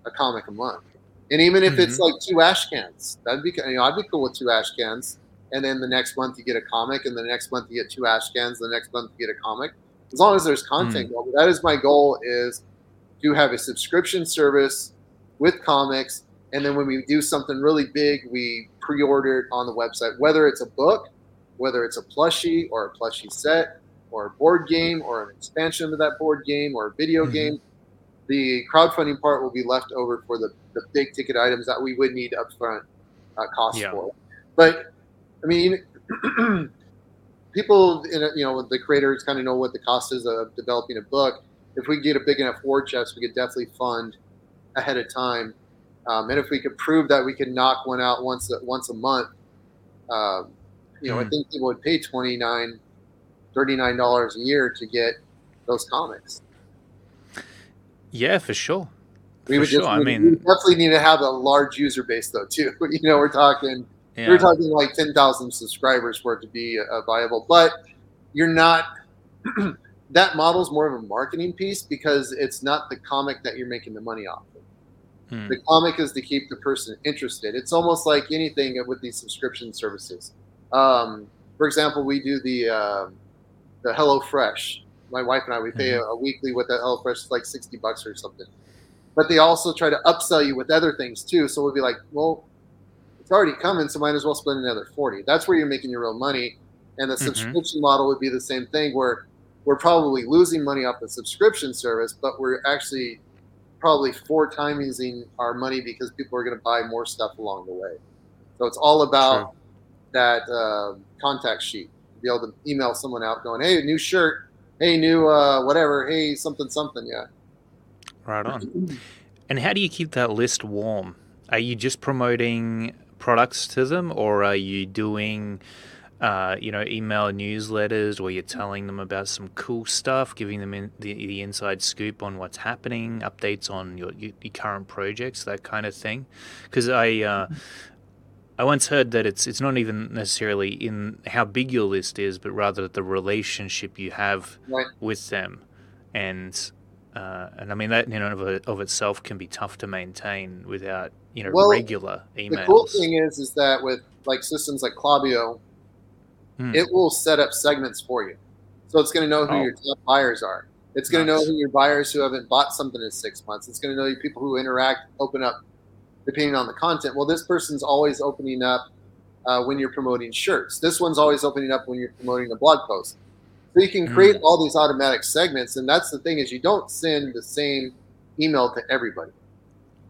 B: a comic a month. And even if it's like two ash cans, that'd be you know I'd be cool with two ash cans. And then the next month you get a comic, and the next month you get two ash cans. The next month you get a comic. As long as there's content, well, that is my goal: is to have a subscription service with comics, and then when we do something really big, we pre-order it on the website. Whether it's a book, whether it's a plushie or a plushie set, or a board game, or an expansion of that board game, or a video
A: Mhm.
B: game, the crowdfunding part will be left over for the, the big ticket items that we would need upfront uh, cost
A: Yeah.
B: for. But I mean, people, in a, you know, the creators kind of know what the cost is of developing a book. If we get a big enough war chest, we could definitely fund ahead of time. Um, and if we could prove that we could knock one out once a, once a month, um, you know, I
A: Hmm.
B: think people would pay 29 $39 a year to get those comics.
A: yeah, for sure.
B: We
A: For
B: would just
A: sure. I mean,
B: definitely need to have a large user base though too. You know, we're talking
A: yeah.
B: we're talking like ten thousand subscribers for it to be uh, viable. But you're not. that model's more of a marketing piece because it's not the comic that you're making the money off. of.
A: Hmm.
B: The comic is to keep the person interested. It's almost like anything with these subscription services. Um, for example, we do the uh, the Hello Fresh. My wife and I we pay a, a weekly with the Hello Fresh, it's like sixty bucks or something. But they also try to upsell you with other things too. So we'll be like, well, it's already coming, so might as well spend another forty. That's where you're making your real money. And the
A: Mhm.
B: subscription model would be the same thing, where we're probably losing money off the subscription service, but we're actually probably four timing our money because people are going to buy more stuff along the way. So it's all about that uh, contact sheet. Be able to email someone out going, "Hey, new shirt. Hey, new uh, whatever. Hey, something, something." Yeah.
A: Right on. And how do you keep that list warm? Are you just promoting products to them, or are you doing, uh, you know, email newsletters where you're telling them about some cool stuff, giving them in the, the inside scoop on what's happening, updates on your, your, your current projects, that kind of thing? Because I, uh, I once heard that it's it's not even necessarily in how big your list is, but rather the relationship you have
B: Right.
A: with them, and uh, and I mean that in and of, of itself can be tough to maintain without you know
B: Well,
A: regular emails.
B: The cool thing is, is that with like systems like Klaviyo,
A: Hmm.
B: it will set up segments for you. So it's going to know who
A: Oh.
B: your top buyers are. It's going to know who your buyers who haven't bought something in six months. It's going to know your people who interact, open up, depending on the content. Well, this person's always opening up uh, when you're promoting shirts. This one's always opening up when you're promoting a blog post. So you can create all these automatic segments, and that's the thing is you don't send the same email to everybody.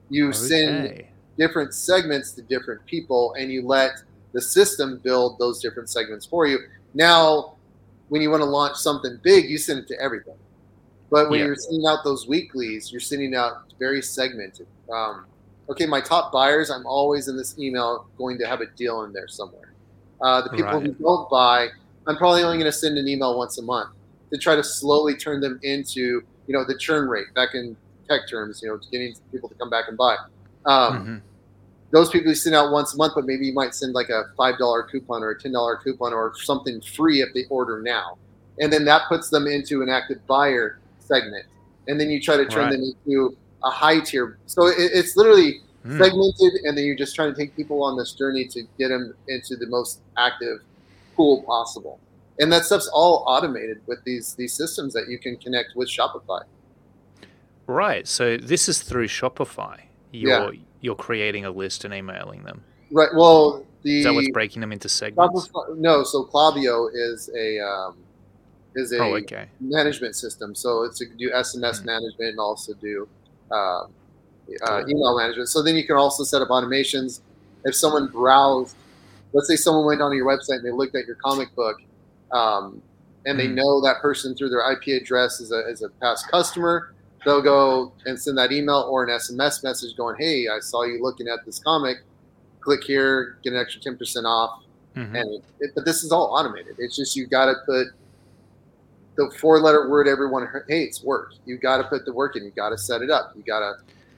B: You send different segments to different people and you let the system build those different segments for you. Now, when you want to launch something big, you send it to everybody. But when
A: Yeah.
B: you're sending out those weeklies, you're sending out very segmented. Um, okay, my top buyers, I'm always in this email going to have a deal in there somewhere. Uh, the people who don't buy, I'm probably only going to send an email once a month to try to slowly turn them into, you know, the churn rate back in tech terms, you know, getting people to come back and buy. Um,
A: Mhm.
B: Those people you send out once a month, but maybe you might send like a five dollar coupon or a ten dollar coupon or something free if they order now, and then that puts them into an active buyer segment, and then you try to turn
A: Right.
B: them into a high tier. So it, it's literally
A: Hmm.
B: segmented, and then you're just trying to take people on this journey to get them into the most active pool possible, and that stuff's all automated with these these systems that you can connect with Shopify.
A: Right. So this is through Shopify. You're
B: Yeah.
A: You're creating a list and emailing them.
B: Right. Well, the
A: Is that what's breaking them into segments?
B: No, so Klaviyo is a um, is a
A: Oh, okay.
B: management system. So it's to do SMS
A: Hmm.
B: management and also do um, uh, email management. So then you can also set up automations. If someone browsed, let's say someone went onto your website and they looked at your comic book, um, and they
A: Hmm.
B: know that person through their IP address as a, as a past customer, they'll go and send that email or an SMS message going, "Hey, I saw you looking at this comic. Click here, get an extra ten percent off."
A: Mhm.
B: and it, but this is all automated. It's just you got to put the four-letter word everyone hates work. You got to put the work in. You got to set it up. You got to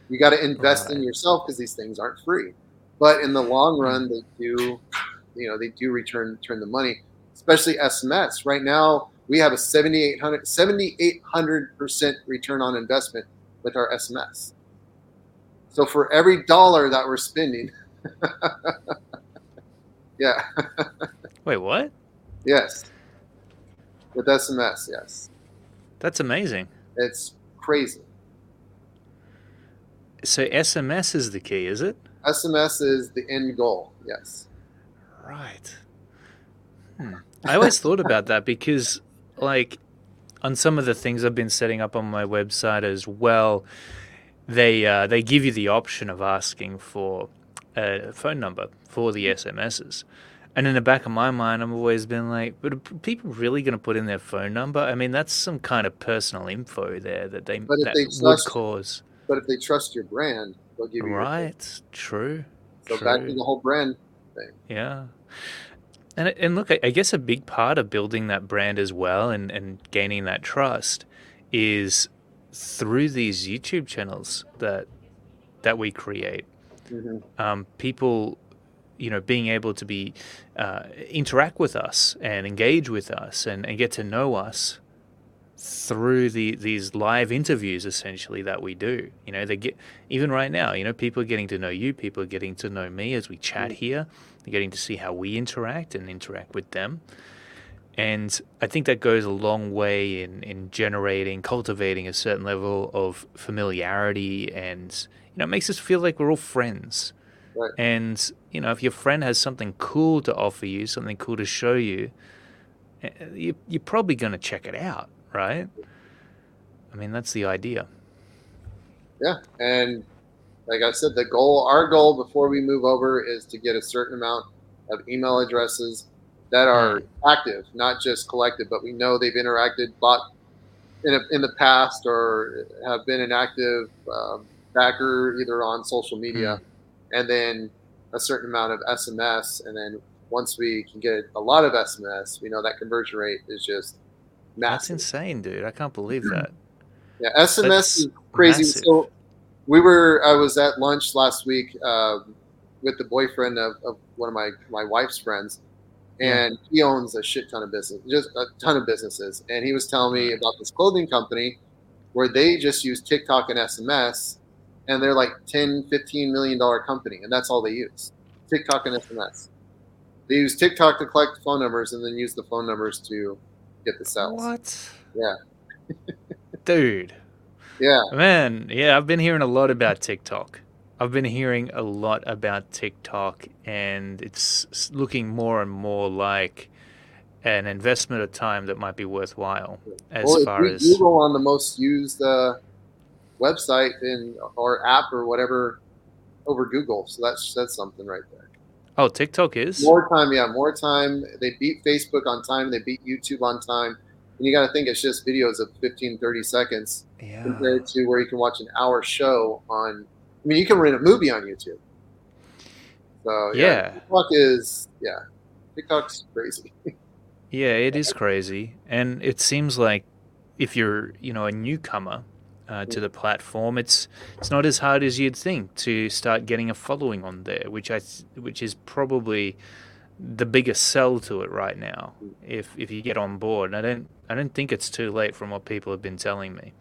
B: you got to invest in yourself because these things aren't free. But in the long run, they do, you know, they do return turn the money. Especially SMS. Right now, we have a 7,800 7,800 percent return on investment with our SMS. So for every dollar that we're spending, yeah.
A: Wait, what?
B: Yes. With SMS, yes.
A: That's amazing.
B: It's crazy.
A: So SMS is the key, is it?
B: SMS is the end goal, yes.
A: Right. Hmm. I always thought about that because, like, on some of the things I've been setting up on my website as well, they uh, they give you the option of asking for a phone number for the SMSs. And in the back of my mind, I've always been like, but are people really going to put in their phone number? I mean, that's some kind of personal info there that they
B: But if
A: that
B: they
A: would cause.
B: But if they trust your brand, they'll give you
A: Right. True.
B: So back to the whole brand thing.
A: Yeah. And and look, I I guess a big part of building that brand as well and, and gaining that trust is through these YouTube channels that that we create.
B: hmm
A: Um, people, you know, being able to be uh, interact with us and engage with us and, and get to know us through the these live interviews essentially that we do. You know, they get even right now, you know, people are getting to know you, people are getting to know me as we chat here. They're getting to see how we interact and interact with them. And I think that goes a long way in, in generating, cultivating a certain level of familiarity and you know, it makes us feel like we're all friends.
B: Right.
A: And, you know, if your friend has something cool to offer you, something cool to show you, eh, you, you're probably going to check it out, right? I mean, that's the idea.
B: Yeah, and like I said, the goal, our goal before we move over, is to get a certain amount of email addresses that are active, not just collected, but we know they've interacted, bought in a, in the past, or have been an active um, backer either on social media, and then a certain amount of SMS, and then once we can get a lot of SMS, we know that conversion rate is just
A: That's insane, dude. I can't believe that.
B: Yeah, SMS
A: That's
B: is crazy.
A: massive.
B: So we were. I was at lunch last week um, with the boyfriend of, of one of my my wife's friends, and he owns a shit ton of business, just a ton of businesses. And he was telling me about this clothing company where they just use TikTok and SMS, and they're like 10, 15 million dollar company, and that's all they use, TikTok and SMS. They use TikTok to collect phone numbers and then use the phone numbers to get the sales.
A: What?
B: Yeah.
A: Dude.
B: Yeah.
A: Man, yeah, I've been hearing a lot about TikTok. I've been hearing a lot about TikTok, and it's looking more and more like an investment of time that might be worthwhile as
B: well,
A: far
B: if
A: as.
B: Google on the most used uh, website in or app or whatever over Google, so that's that's something right there.
A: Oh, TikTok is?
B: More time, yeah, more time. They beat Facebook on time. They beat YouTube on time. And you got to think it's just videos of 15, 30 seconds
A: Yeah.
B: compared to where you can watch an hour show on. I mean, you can rent a movie on YouTube. So yeah,
A: Yeah.
B: TikTok is yeah, TikTok's crazy.
A: Yeah, it is crazy, and it seems like if you're, you know, a newcomer uh, to the platform, it's it's not as hard as you'd think to start getting a following on there, which I which is probably the biggest sell to it right now. If if you get on board, and I don't I don't think it's too late from what people have been telling me.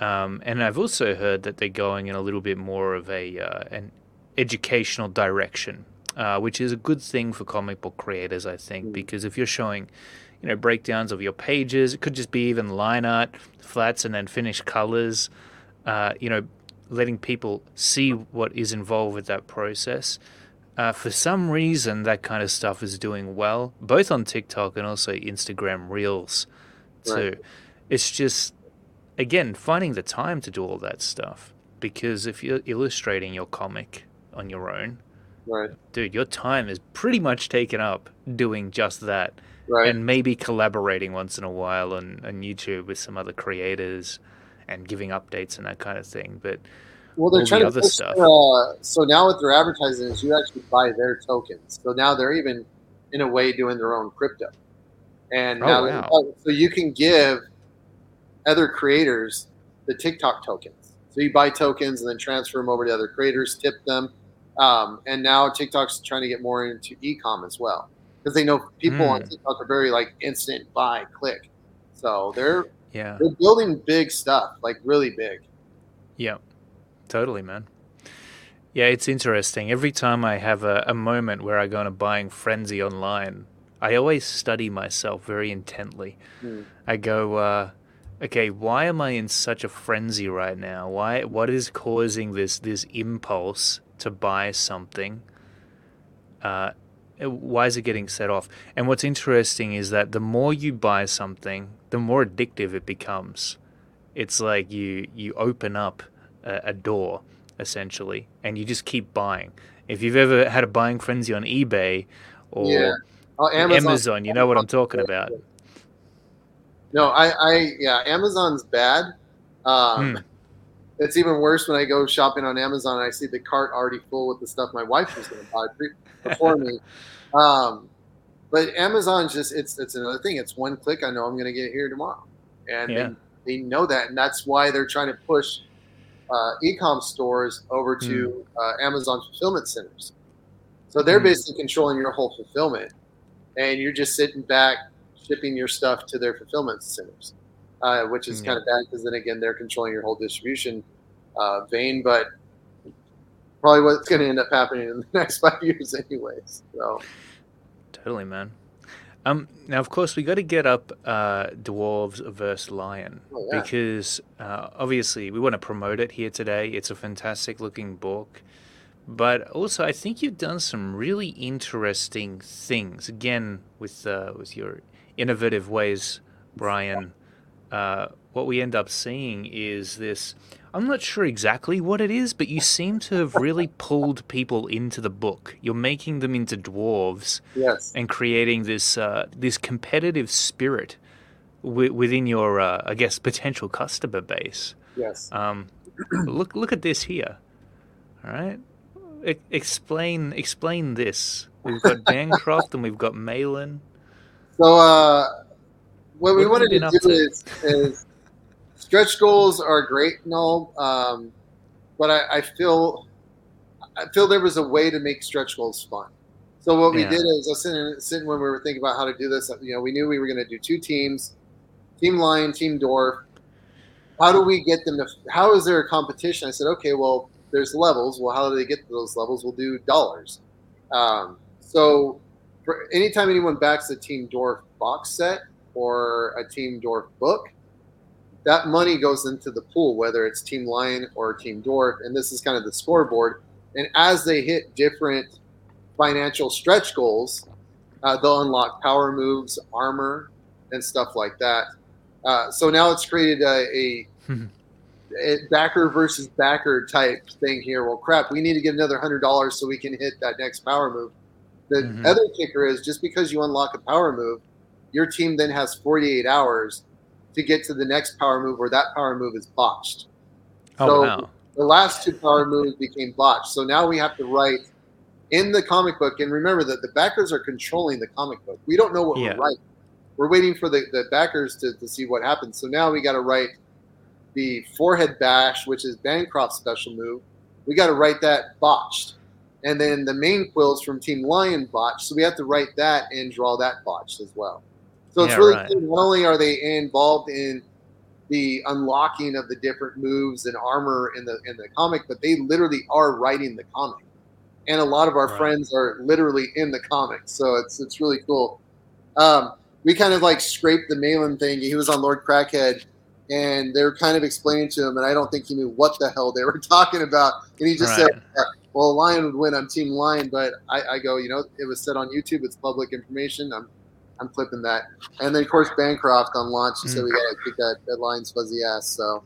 A: Um, and I've also heard that they're going in a little bit more of a uh, an educational direction, uh, which is a good thing for comic book creators, I think,
B: Mm.
A: because if you're showing, you know, breakdowns of your pages, it could just be even line art, flats, and then finished colors. Uh, you know, letting people see what is involved with that process. Uh, for some reason, that kind of stuff is doing well, both on TikTok and also Instagram Reels, too.
B: Right.
A: It's just, again, finding the time to do all that stuff. Because if you're illustrating your comic on your own,
B: Right,
A: dude, your time is pretty much taken up doing just that.
B: Right.
A: And maybe collaborating once in a while on, on YouTube with some other creators and giving updates and that kind of thing. But
B: Well, they're
A: all the
B: trying to
A: other
B: push,
A: stuff.
B: Uh, so now what they're advertising is you actually buy their tokens. So now they're even, in a way, doing their own crypto. And
A: Oh,
B: now,
A: wow.
B: so you can give other creators the TikTok tokens. So you buy tokens and then transfer them over to other creators, tip them. Um, and now TikTok's trying to get more into e-com as well because they know people on
A: Hmm.
B: TikTok are very like instant buy, click. So they're
A: yeah.
B: they're building big stuff, like really big.
A: Yeah, totally, man. Yeah, it's interesting. Every time I have a, a moment where I go on a buying frenzy online, I always study myself very intently.
B: Hmm.
A: I go, uh, okay, why am I in such a frenzy right now? Why? What is causing this this impulse to buy something? Uh, why is it getting set off? And what's interesting is that the more you buy something, the more addictive it becomes. It's like you you open up a, a door essentially, and you just keep buying. If you've ever had a buying frenzy on eBay or
B: Yeah. Oh,
A: Amazon,
B: Amazon.
A: you know what I'm talking about.
B: No, I, I, yeah, Amazon's bad. Um,
A: Hmm.
B: It's even worse when I go shopping on Amazon and I see the cart already full with the stuff my wife was going to buy pre- before me. Um, but Amazon's just it's it's another thing. It's one click. I know I'm going to get here tomorrow, and
A: Yeah.
B: they, they know that, and that's why they're trying to push uh, ecom stores over to uh, Amazon fulfillment centers. So they're
A: Mm.
B: basically controlling your whole fulfillment, and you're just sitting back shipping your stuff to their fulfillment centers, uh, which is
A: Yeah.
B: kind of bad because then again they're controlling your whole distribution uh, vein. But probably what's going to end up happening in the next five years, anyways. So
A: Totally, man. Um, now, of course, we got to get up uh, Dwarves versus Lion
B: Oh, yeah.
A: because uh, obviously we want to promote it here today. It's a fantastic looking book, but also I think you've done some really interesting things. Again, with uh, with your innovative ways, Brian. Uh, what we end up seeing is this. I'm not sure exactly what it is, but you seem to have really pulled people into the book. You're making them into dwarves
B: yes,
A: and creating this uh, this competitive spirit wi- within your, uh, I guess, potential customer base.
B: yes.
A: Um, look look at this here. All right, e- explain explain this. We've got Bancroft and we've got Malin.
B: So uh, what we
A: What
B: wanted to do
A: to?
B: is, is stretch goals are great and all, um, but I, I feel I feel there was a way to make stretch goals fun. So what we did is I was sitting, sitting when we were thinking about how to do this. You know, we knew we were going to do two teams, Team Lion, Team Dwarf. How do we get them to? How is there a competition? I said, okay, well, there's levels. Well, how do they get to those levels? We'll do dollars. Um, so for anytime anyone backs the Team Dwarf box set or a Team Dwarf book, that money goes into the pool, whether it's Team Lion or Team Dwarf, and this is kind of the scoreboard. And as they hit different financial stretch goals, uh, they'll unlock power moves, armor, and stuff like that. Uh, so now it's created a, a, a backer versus backer type thing here. Well, crap, we need to get another hundred dollars so we can hit that next power move. The
A: Mhm.
B: other kicker is just because you unlock a power move, your team then has 48 hours to get to the next power move where that power move is botched.
A: Oh
B: So-
A: wow!
B: The last two power moves became botched. So now we have to write in the comic book. And remember that the backers are controlling the comic book. We don't know what
A: Yeah.
B: we're writing. We're waiting for the, the backers to, to see what happens. So now we got to write the forehead bash, which is Bancroft's special move. We got to write that botched. And then the main quills from Team Lion botched. So we have to write that and draw that botched as well. So it's
A: Yeah,
B: really
A: right.
B: cool. Not only are they involved in the unlocking of the different moves and armor in the in the comic, but they literally are writing the comic. And a lot of our
A: Right.
B: friends are literally in the comic, so it's it's really cool. Um, we kind of like scraped the Malin thing. He was on Lord Crackhead, and they were kind of explaining to him, and I don't think he knew what the hell they were talking about. And he just
A: Right.
B: said, uh, "Well, Lion would win I'm Team Lion," but I, I go, you know, it was said on YouTube. It's public information. I'm I'm clipping that. And then of course Bancroft on launch. He said
A: Mm.
B: we gotta kick that, that Lion's fuzzy ass. So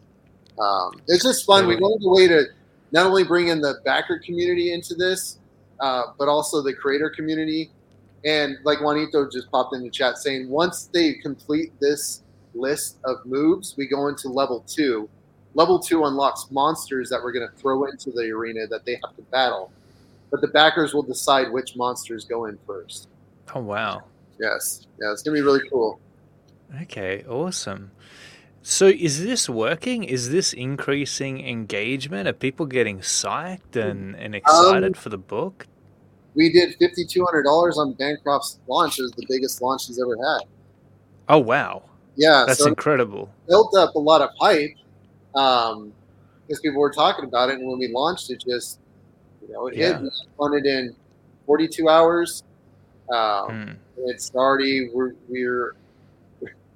B: um, it's just fun. We wanted a way to not only bring in the backer community into this, uh, but also the creator community. And like Juanito just popped in the chat saying, once they complete this list of moves, we go into level two. Level two unlocks monsters that we're going to throw into the arena that they have to battle. But the backers will decide which monsters go in first.
A: Oh wow!
B: Yes, yeah, it's gonna be really cool.
A: Okay, awesome. So is this working? Is this increasing engagement? Are people getting psyched and, and excited for the book?
B: We did fifty two hundred dollars on Bancroft's launch. It was the biggest launch he's ever had.
A: Oh wow,
B: Yeah,
A: that's
B: so
A: incredible.
B: built up a lot of hype um, because people were talking about it, and when we launched it, just you know, it
A: Yeah.
B: hit. Funded in forty two hours. Um,
A: Hmm.
B: It's already we're we're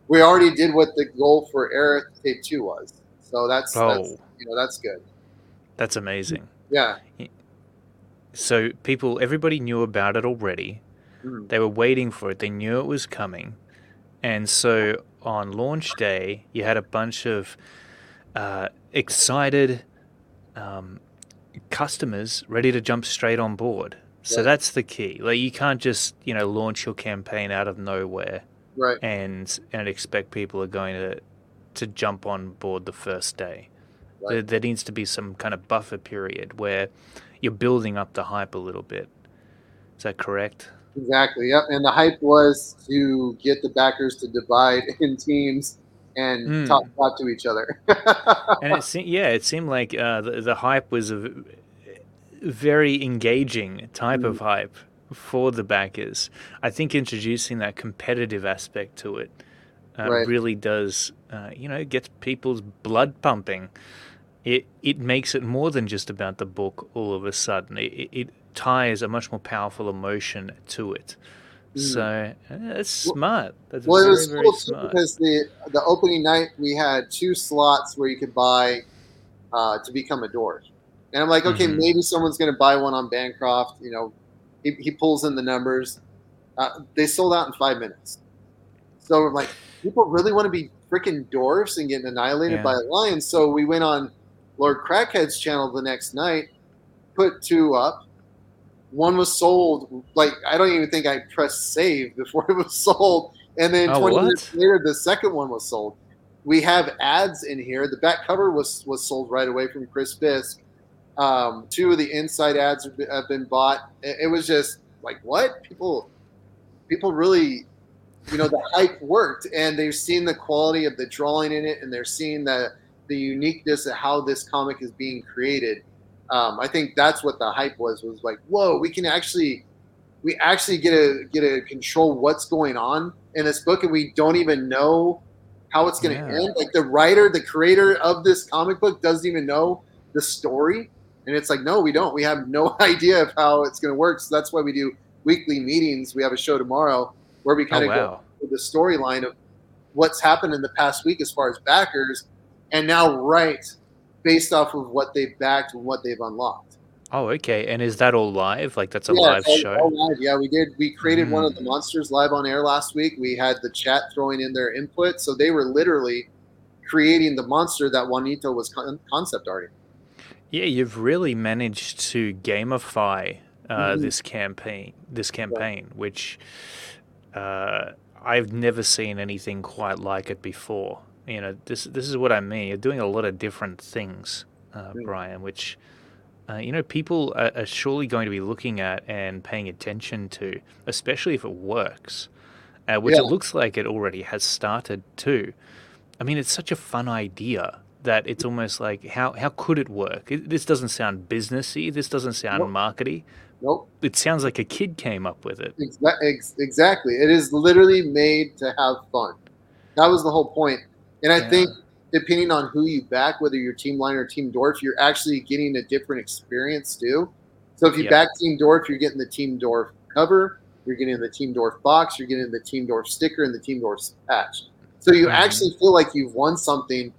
B: we already did what the goal for Aerith Tape Two was. So that's, that's
A: Oh,
B: you know that's good.
A: that's amazing.
B: Yeah.
A: So people, everybody knew about it already.
B: Mhm.
A: They were waiting for it. They knew it was coming, and so on launch day, you had a bunch of uh, excited um, customers ready to jump straight on board. So
B: Right.
A: that's the key. Like you can't just you know launch your campaign out of nowhere
B: Right.
A: and and expect people are going to to jump on board the first day.
B: Right.
A: There, there needs to be some kind of buffer period where you're building up the hype a little bit. Is that correct?
B: Exactly. Yep. And the hype was to get the backers to divide in teams and
A: Mm.
B: talk talk to each other.
A: And it seemed, yeah, it seemed like uh, the, the hype was a very engaging type of hype for the backers. I think introducing that competitive aspect to it uh,
B: Right.
A: really does, uh, you know, gets people's blood pumping. It it makes it more than just about the book. All of a sudden, it, it, ties a much more powerful emotion to it.
B: Mm.
A: So uh, that's
B: Well-
A: smart. That's
B: well, it was
A: very
B: cool
A: smart.
B: because the the opening night we had two slots where you could buy uh, to become a dwarf, and I'm like, okay,
A: Mhm.
B: maybe someone's going to buy one on Bancroft. You know, he, he pulls in the numbers. Uh, they sold out in five minutes. So I'm like, people really want to be freaking dwarfs and getting annihilated
A: Yeah.
B: by a lion. So we went on Lord Crackhead's channel the next night, put two up. One was sold. Like I don't even think I pressed save before it was sold, and then
A: Oh,
B: 20
A: what?
B: minutes later, the second one was sold. We have ads in here. The back cover was was sold right away from Chris Fisk. Um, two of the inside ads have been, bought. It, was just like what people people really you know the hype worked and they've seen the quality of the drawing in it and they're seeing the the uniqueness of how this comic is being created um, i think that's what the hype was was like whoa we can actually we actually get to get to control what's going on in this book and we don't even know how it's going to
A: Yeah.
B: end like the writer the creator of this comic book doesn't even know the story and it's like no we don't we have no idea of how it's going to work so that's why we do weekly meetings we have a show tomorrow where we
A: Oh
B: kind of go
A: wow.
B: the storyline of what's happened in the past week as far as backers, and now write based off of what they've backed and what they've unlocked.
A: Oh okay. And is that all live? Like that's a
B: yeah,
A: live
B: all-
A: show.
B: all live. Yeah, we did. We created one of the
A: Mm.
B: monsters live on air last week. We had the chat throwing in their input, so they were literally creating the monster that Juanito was con- concept arting.
A: Yeah, you've really managed to gamify uh,
B: Mhm.
A: this campaign. This campaign, which uh, I've never seen anything quite like it before. You know, this this is what I mean. You're doing a lot of different things, uh,
B: Mm.
A: Brian, which uh, you know people are, are surely going to be looking at and paying attention to, especially if it works, uh, which
B: Yeah.
A: it looks like it already has started too. I mean, it's such a fun idea that it's almost like how how could it work? It, this doesn't sound businessy. This doesn't sound
B: Nope.
A: markety.
B: Nope.
A: It sounds like a kid came up with it.
B: Ex- exactly. It is literally made to have fun. That was the whole point. And I
A: Yeah.
B: think depending on who you back, whether you're Team Lion or Team Dwarf, you're actually getting a different experience too. So if you
A: Yeah.
B: back Team Dwarf, you're getting the Team Dwarf cover, you're getting the Team Dwarf box, you're getting the Team Dwarf sticker, and the Team Dwarf patch. So you
A: Mhm.
B: actually feel like you've won something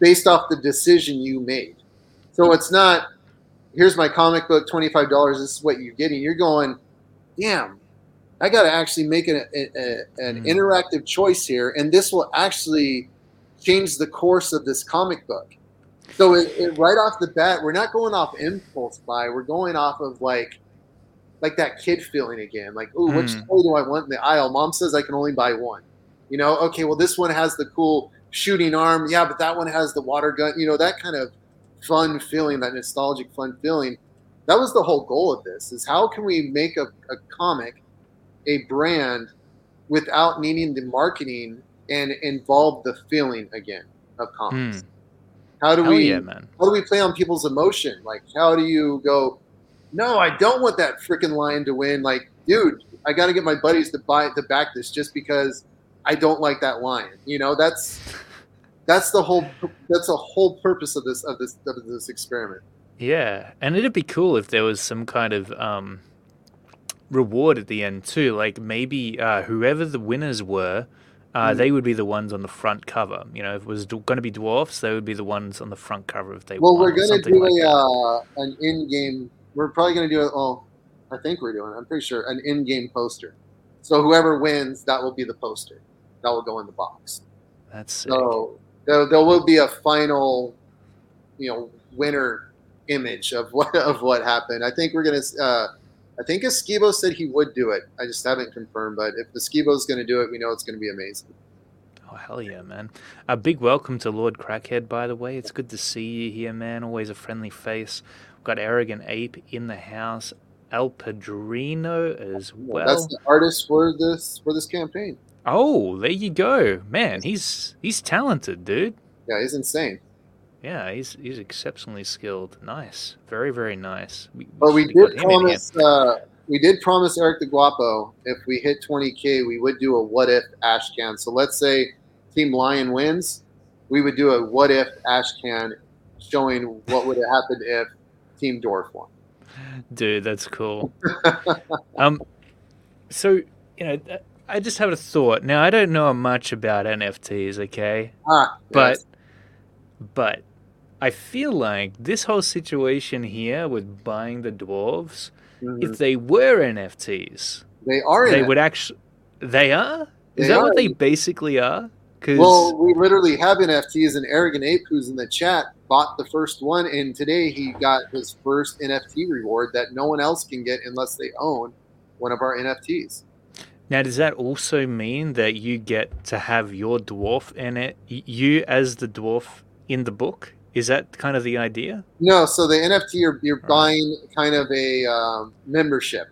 B: based off the decision you made. So it's not, here's my comic book, $25, this is what you're getting. You're going, damn, I got to actually make an, a, a- an
A: Mm.
B: interactive choice here, and this will actually change the course of this comic book. So it, it, right off the bat, we're not going off impulse buy. We're going off of like, like that kid feeling again. Like, oh, which
A: Mm.
B: toy do I want in the aisle? Mom says I can only buy one. You know, okay, well this one has the cool shooting arm. Yeah, but that one has the water gun. You know, that kind of fun feeling, that nostalgic fun feeling. That was the whole goal of this: is how can we make a, a comic, a brand, without needing the marketing and involve the feeling again of comics.
A: Hmm.
B: How do
A: Hell
B: we
A: yeah,
B: how do we play on people's emotion? Like, how do you go? No, I don't want that freaking lion to win. Like, dude, I got to get my buddies to buy to back this just because I don't like that lion. You know, that's that's the whole that's the whole purpose of this of this of this experiment.
A: Yeah, and it'd be cool if there was some kind of um, reward at the end too. Like maybe uh, whoever the winners were, uh,
B: Mm.
A: they would be the ones on the front cover. You know, if it was going to be dwarfs, they would be the ones on the front cover if they
B: Well,
A: won
B: we're gonna do
A: like
B: a uh, an in-game. We're probably gonna do it. Oh, I think we're doing. it. I'm pretty sure an in-game poster. So whoever wins, that will be the poster. That will go in the box.
A: That's sick.
B: So there, there will be a final, you know, winner image of what of what happened. I think we're gonna. Uh, I think Esquivo said he would do it. I just haven't confirmed, but if Esquivo's going to do it, we know it's going to be amazing.
A: Oh hell yeah, man! A big welcome to Lord Crackhead, by the way. It's good to see you here, man. Always a friendly face. We've got Arrogant Ape in the house. El Padrino as well.
B: That's the artist for this for this campaign.
A: Oh, there you go, man. He's he's talented, dude.
B: Yeah, he's insane.
A: Yeah, he's he's exceptionally skilled. Nice, very very nice. We,
B: But we
A: should've
B: did
A: him in here.
B: promise. Uh, we did promise Eric the Guapo if we hit 20k, we would do a what if Ash can. So let's say Team Lion wins, we would do a what if Ash can, showing what would have happened if Team Dwarf won.
A: Dude, that's cool. um, so you know, I just have a thought. Now, I don't know much about NFTs, okay,
B: Ah,
A: but
B: yes.
A: but I feel like this whole situation here with buying the dwarves,
B: Mhm.
A: if they were NFTs,
B: they are.
A: They would actually. They are. Is
B: They
A: that
B: are.
A: what they basically are? Because
B: Well, we literally have NFTs, and Arrogant Ape, who's in the chat, bought the first one, and today he got his first NFT reward that no one else can get unless they own one of our NFTs.
A: Now does that also mean that you get to have your dwarf in it? You as the dwarf in the book? Is that kind of the idea?
B: No, so the NFT you're, you're
A: Right.
B: buying kind of a um, membership,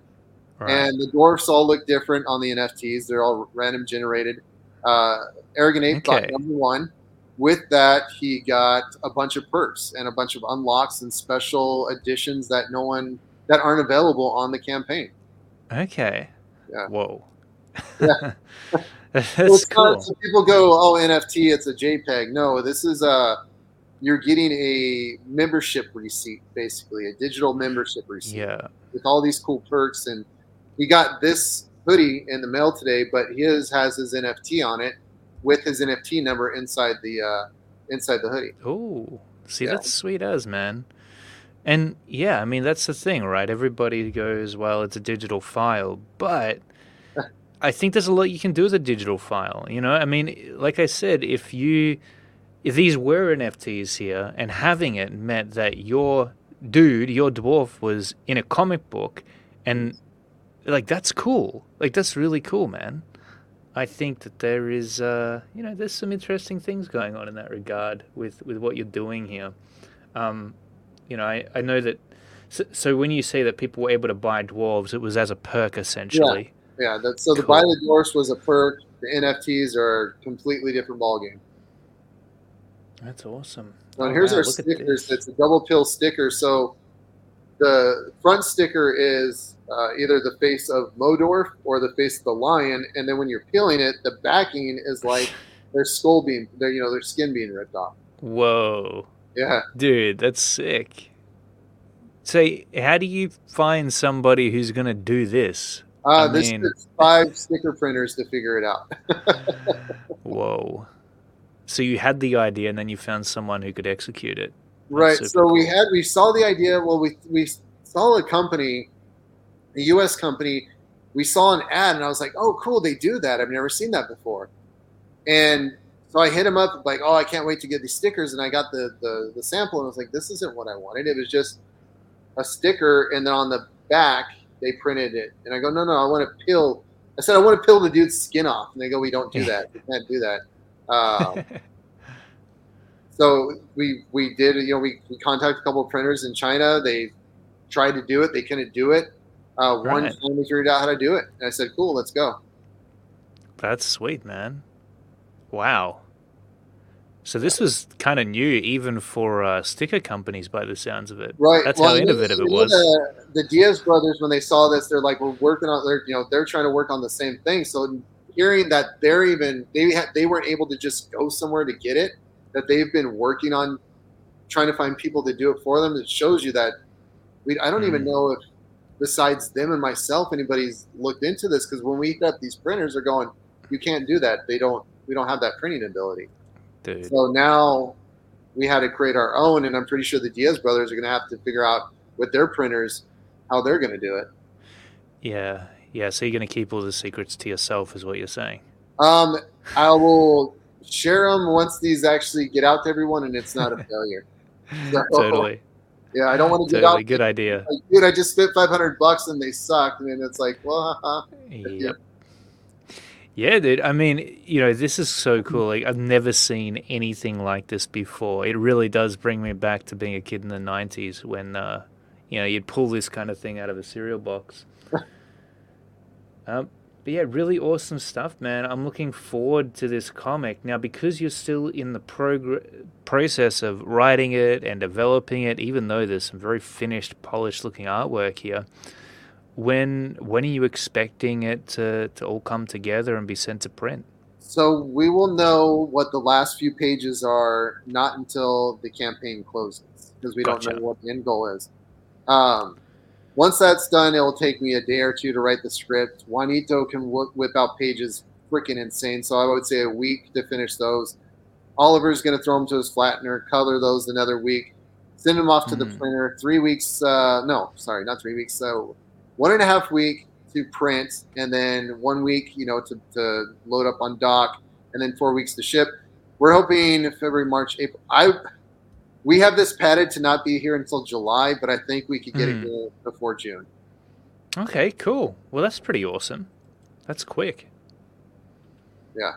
A: Right.
B: and the dwarfs all look different on the NFTs. They're all random generated. Uh, Arrogant Ape got number one. With that, he got a bunch of perks and a bunch of unlocks and special additions that no one that aren't available on the campaign.
A: Okay.
B: Yeah.
A: Whoa.
B: Yeah.
A: That's
B: not-
A: cool.
B: so people go, "Oh, NFT, it's a JPEG." No, this is a you're getting a membership receipt, basically a digital membership receipt
A: Yeah.
B: with all these cool perks. And he got this hoodie in the mail today, but his has his NFT on it with his NFT number inside the uh, inside the hoodie.
A: Oh, see,
B: Yeah.
A: that's sweet as man. And yeah, I mean that's the thing, right? Everybody goes, "Well, it's a digital file," but I think there's a lot you can do with a digital file. You know, I mean, like I said, if you if these were NFTs here, and having it meant that your dude, your dwarf, was in a comic book, and like that's cool. Like that's really cool, man. I think that there is, uh, you know, there's some interesting things going on in that regard with, with what you're doing here. Um, you know, I, I know that. So, so when you say that people were able to buy dwarves, it was as a perk essentially.
B: Yeah, that's so the
A: Cool.
B: buy the dwarfs was a perk. The NFTs are a completely different ballgame.
A: That's awesome.
B: Now,
A: Oh,
B: here's
A: wow,
B: our stickers. It's a double peel sticker. So the front sticker is uh, either the face of Modorf or the face of the lion, and then when you're peeling it, the backing is like their skull being, their you know, their skin being ripped off.
A: Whoa,
B: Yeah.
A: dude, that's sick. So, how do you find somebody who's gonna do this?
B: Uh,
A: I
B: this
A: mean-
B: is five sticker printers to figure it out.
A: Whoa. So you had the idea, and then you found someone who could execute it.
B: Right.
A: super
B: So we had we saw the idea. Well, we we saw a company, a U.S. company. We saw an ad, and I was like, "Oh, cool! They do that. I've never seen that before." And so I hit him up like, "Oh, I can't wait to get these stickers." And I got the the, the sample, and I was like, "This isn't what I wanted. It was just a sticker, and then on the back they printed it." And I go, "No, no, I want to peel." I said, "I want to peel the dude's skin off." And they go, "We don't do that. We can't do that." Um, so we we did you know we, we contacted a couple of printers in China. They tried to do it. They couldn't do it. Uh, one
A: Right.
B: finally figured out how to do it, and I said, "Cool, let's go."
A: That's sweet, man. Wow. So this was kind of new, even for uh, sticker companies, by the sounds of it.
B: Right.
A: That's
B: well,
A: how innovative it was.
B: The, the Diaz brothers, when they saw this, they're like, "We're working on." They're you know they're trying to work on the same thing. So hearing that they're even they had they weren't able to just go somewhere to get it, that they've been working on trying to find people to do it for them. It shows you that we. I don't even
A: Mhm.
B: know if besides them and myself anybody's looked into this because when we up these printers, they're going, "You can't do that. They don't. We don't have that printing ability."
A: Dude.
B: So now we had to create our own, and I'm pretty sure the Diaz brothers are going to have to figure out with their printers how they're going to do it.
A: Yeah. Yeah. So you're going to keep all the secrets to yourself, is what you're saying.
B: Um, I will share them once these actually get out to everyone, and it's not a failure. So-
A: totally.
B: Yeah, I don't want to get
A: Totally.
B: out.
A: Good idea.
B: Like, dude, I just spent 500 bucks and they sucked, and then it's like, well, haha.
A: Yep. Yeah, dude. I mean, you know, this is so cool. Like, I've never seen anything like this before. It really does bring me back to being a kid in the '90s when, uh, you know, you'd pull this kind of thing out of a cereal box. um, but yeah, really awesome stuff, man. I'm looking forward to this comic now because you're still in the progr- process of writing it and developing it. Even though there's some very finished, polished-looking artwork here, when when are you expecting it to to all come together and be sent to print?
B: So we will know what the last few pages are not until the campaign closes because we
A: Gotcha.
B: don't know what the end goal is. Um, once that's done, it will take me a day or two to write the script. Juanito can whip out pages freaking insane, so I would say a week to finish those. Oliver's going to throw them to his flattener, color those another week, send them off to the
A: Mhm.
B: printer. Three weeks, uh, no, sorry, not three weeks. So one and a half week to print, and then one week, you know, to, to load up on dock, and then four weeks to ship. We're hoping February, March, April. I we have this padded to not be here until July, but I think we could get
A: Hmm.
B: it before June.
A: Okay, cool. Well, that's pretty awesome. That's quick. Yeah.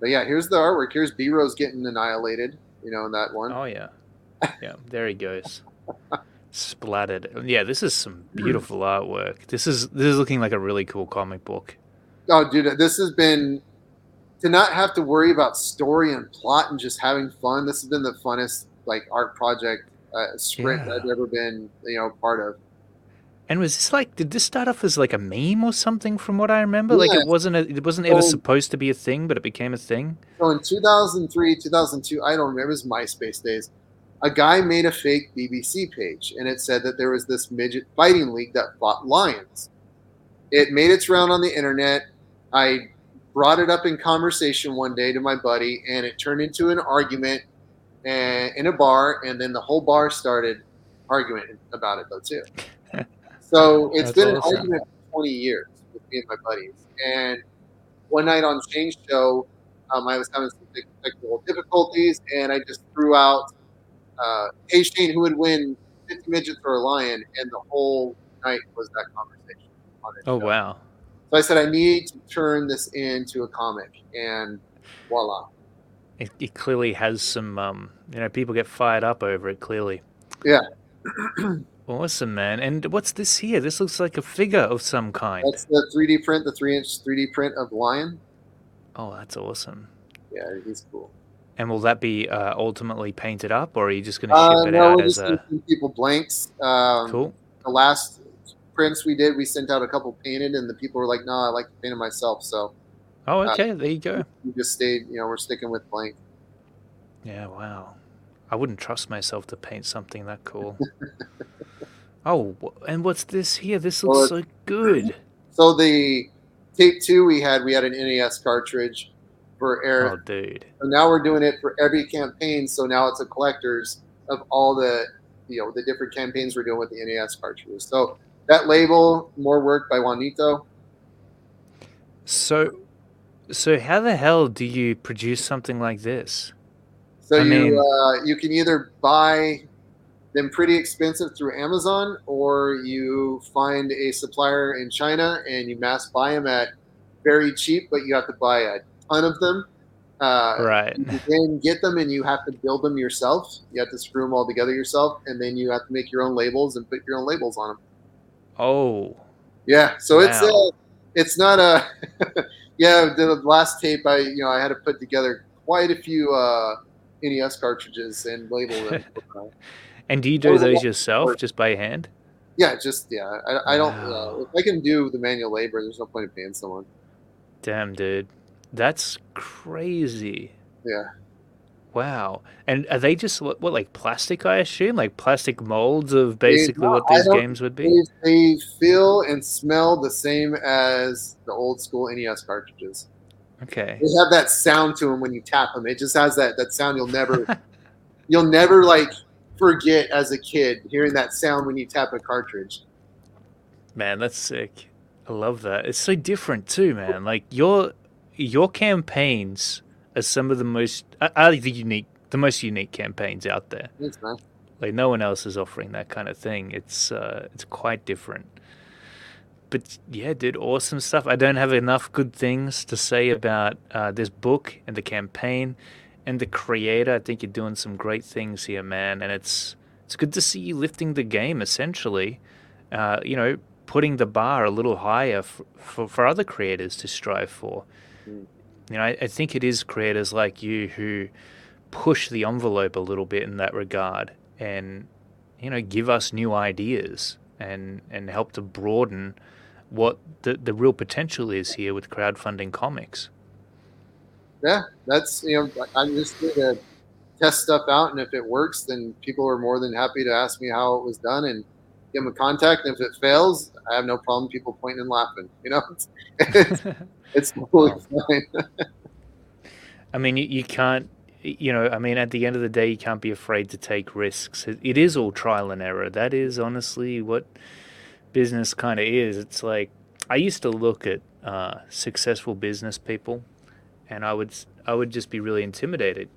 B: But yeah, here's the artwork. Here's B Rose getting annihilated, you know, in that one.
A: Oh yeah, yeah. There he goes, splattered. Yeah, this is some beautiful artwork. This is this is looking like a really cool comic book.
B: Oh, dude, this has been to not have to worry about story and plot and just having fun. This has been the funnest like art project uh, sprint
A: Yeah.
B: I've ever been, you know, part of.
A: And was this like? Did this start off as like a meme or something? From what I remember, like it wasn't. A, it wasn't ever
B: So-
A: supposed to be a thing, but it became a thing.
B: So in 2003, 2002, I don't remember, it was MySpace days. A guy made a fake BBC page, and it said that there was this midget fighting league that fought lions. It made its round on the internet. I brought it up in conversation one day to my buddy, and it turned into an argument in a bar, and then the whole bar started arguing about it, though, too. So it's
A: That's
B: been
A: awesome.
B: an argument for 20 years with me and my buddies. And one night on Shane's show, um, I was having some technical difficulties, and I just threw out, uh, "Hey Shane, who would win 50 midgets or a lion?" And the whole night was that conversation.
A: Oh
B: show.
A: wow.
B: So I said, "I need to turn this into a comic," and voila.
A: It, it clearly has some. Um, you know, people get fired up over it. Clearly.
B: Yeah.
A: Awesome, man. And what's this here? This looks like a figure of some kind.
B: That's the 3D print, the three-inch 3D print of lion.
A: Oh, that's awesome.
B: Yeah, he's cool.
A: And will that be uh, ultimately painted up, or are you just going to
B: Uh,
A: ship it
B: no,
A: out
B: we're
A: as
B: just
A: a
B: people blanks. Um,
A: cool?
B: the last prints we did, we sent out a couple painted, and the people were like, "No, I like to paint it myself." So
A: Oh,
B: uh,
A: okay. There you go.
B: we just stayed. You know, we're sticking with blank.
A: Yeah. Wow. I wouldn't trust myself to paint something that cool. oh, and what's this here? This
B: Well,
A: looks so good.
B: So the tape two we had, we had an NES cartridge for Aerith.
A: Oh, dude.
B: So now we're doing it for every campaign. So now it's a collector's of all the you know the different campaigns we're doing with the NES cartridges. So that label, more work by Juanito.
A: So, so how the hell do you produce something like this?
B: So
A: I
B: you
A: mean-
B: uh, you can either buy them pretty expensive through Amazon, or you find a supplier in China and you mass buy them at very cheap, but you have to buy a ton of them. Uh,
A: Right.
B: Then get them and you have to build them yourself. You have to screw them all together yourself, and then you have to make your own labels and put your own labels on them.
A: Oh,
B: Yeah, so it's uh, it's not a yeah. The last tape, I you know I had to put together quite a few uh, NES cartridges and label them. Uh,
A: and do you do those yourself just by hand?
B: yeah, just yeah. I, I don't.
A: Wow.
B: Uh, if I can do the manual labor, there's no point in paying someone.
A: Damn, dude. That's crazy.
B: Yeah.
A: Wow. And are they just what, what like plastic, I assume? Like plastic molds of basically what these games would be?
B: They, feel and smell the same as the old school NES cartridges.
A: Okay.
B: They have that sound to them when you tap them. It just has that that sound you'll never you'll never like forget as a kid hearing that sound when you tap a cartridge.
A: Man, that's sick. I love that. It's so different too, man. Like your your campaigns are some of the most are the unique the most unique campaigns out there.
B: Thanks, man.
A: Like no one else is offering that kind of thing. It's uh, it's quite different. But yeah, dude, awesome stuff. I don't have enough good things to say about uh, this book and the campaign and the creator. I think you're doing some great things here, man. And it's it's good to see you lifting the game essentially. Uh, you know, putting the bar a little higher for, for, for other creators to strive for. You know, I, I think it is creators like you who push the envelope a little bit in that regard and you know give us new ideas and and help to broaden what the, the real potential is here with crowdfunding comics.
B: Yeah, that's you know I'm just here to test stuff out, and if it works, then people are more than happy to ask me how it was done and give them a contact. And if it fails, I have no problem people pointing and laughing. You know, it's it's, it's totally fine.
A: I mean, you, you can't, you know, I mean, at the end of the day, you can't be afraid to take risks. It, it is all trial and error. That is honestly what business kind of is. It's like I used to look at uh, successful business people, and I would I would just be really intimidated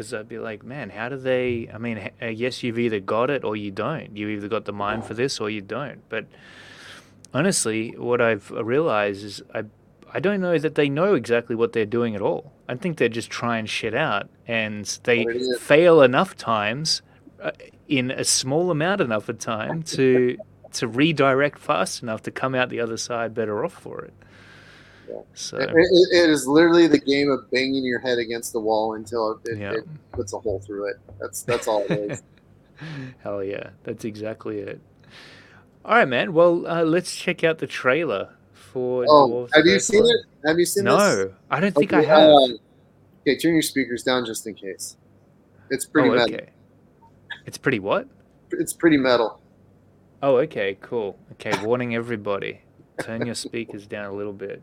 A: because I'd be like, man, how do they? I mean, I guess you've either got it or you don't. You've either got the mind for this or you don't. But honestly, what I've realized is I I don't know that they know exactly what they're doing at all. I think they're just trying shit out, and they
B: What it is.
A: fail enough times uh, in a small amount enough of time to to redirect fast enough to come out the other side better off for it.
B: Yeah.
A: So
B: It, it- it is literally the game of banging your head against the wall until it,
A: Yeah.
B: it puts a hole through it. That's that's all it is.
A: Hell yeah, that's exactly it. All right, man. Well, uh, let's check out the trailer for.
B: Oh, have you seen it? Have you seen this?
A: No, I don't think I have.
B: uh, okay, turn your speakers down just in case. It's pretty
A: oh,
B: metal.
A: okay. It's pretty what?
B: It's pretty metal.
A: Oh, okay, cool. Okay, warning everybody. Turn your speakers down a little bit.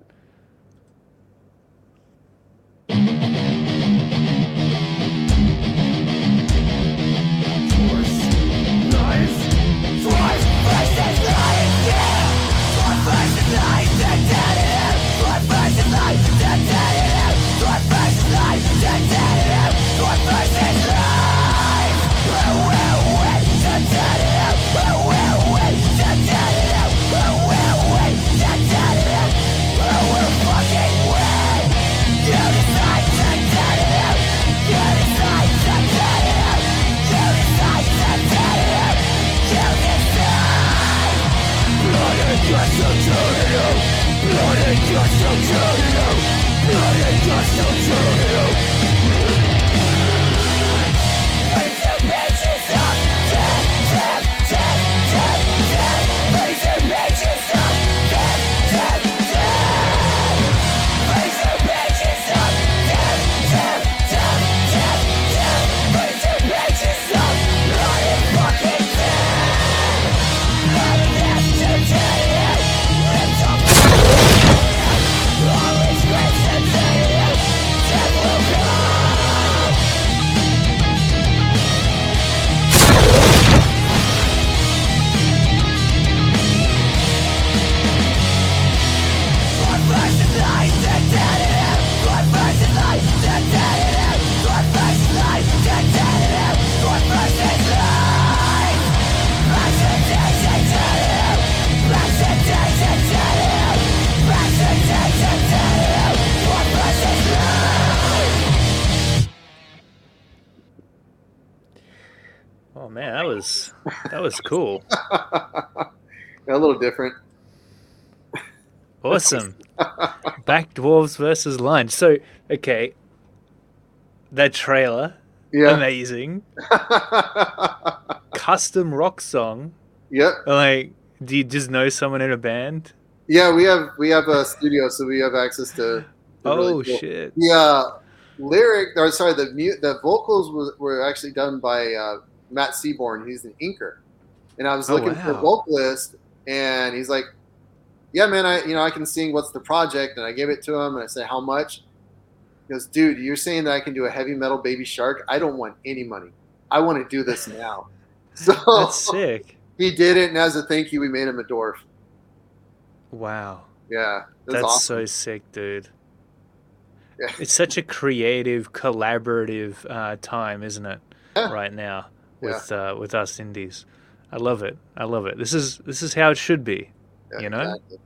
A: Cool.
B: a little different.
A: Awesome. Back dwarves versus lunch. So, okay, that trailer,
B: Yeah.
A: amazing. Custom rock song.
B: yep.
A: Like, do you just know someone in a band?
B: Yeah, we have we have a studio, so we have access to. to really
A: Oh
B: cool-
A: shit!
B: Uh, lyric, or sorry, the mu- the vocals was, were actually done by uh, Matt Seaborn. He's an inker, and I was
A: Oh,
B: looking for a
A: wow.
B: vocalist, and he's like, "Yeah, man, I you know I can sing. What's the project?" And I gave it to him, and I said, "How much?" He goes, "Dude, you're saying that I can do a heavy metal Baby Shark? I don't want any money. I want to do this now." So
A: That's sick.
B: he did it, and as a thank you, we made him a dwarf.
A: Wow,
B: Yeah,
A: that's
B: awesome.
A: so sick, dude.
B: Yeah.
A: It's such a creative, collaborative uh, time, isn't it?
B: Yeah.
A: Right now
B: Yeah.
A: with uh, with us indies. I love it. I love it. This is this is how it should be.
B: Yeah,
A: you know?
B: exactly.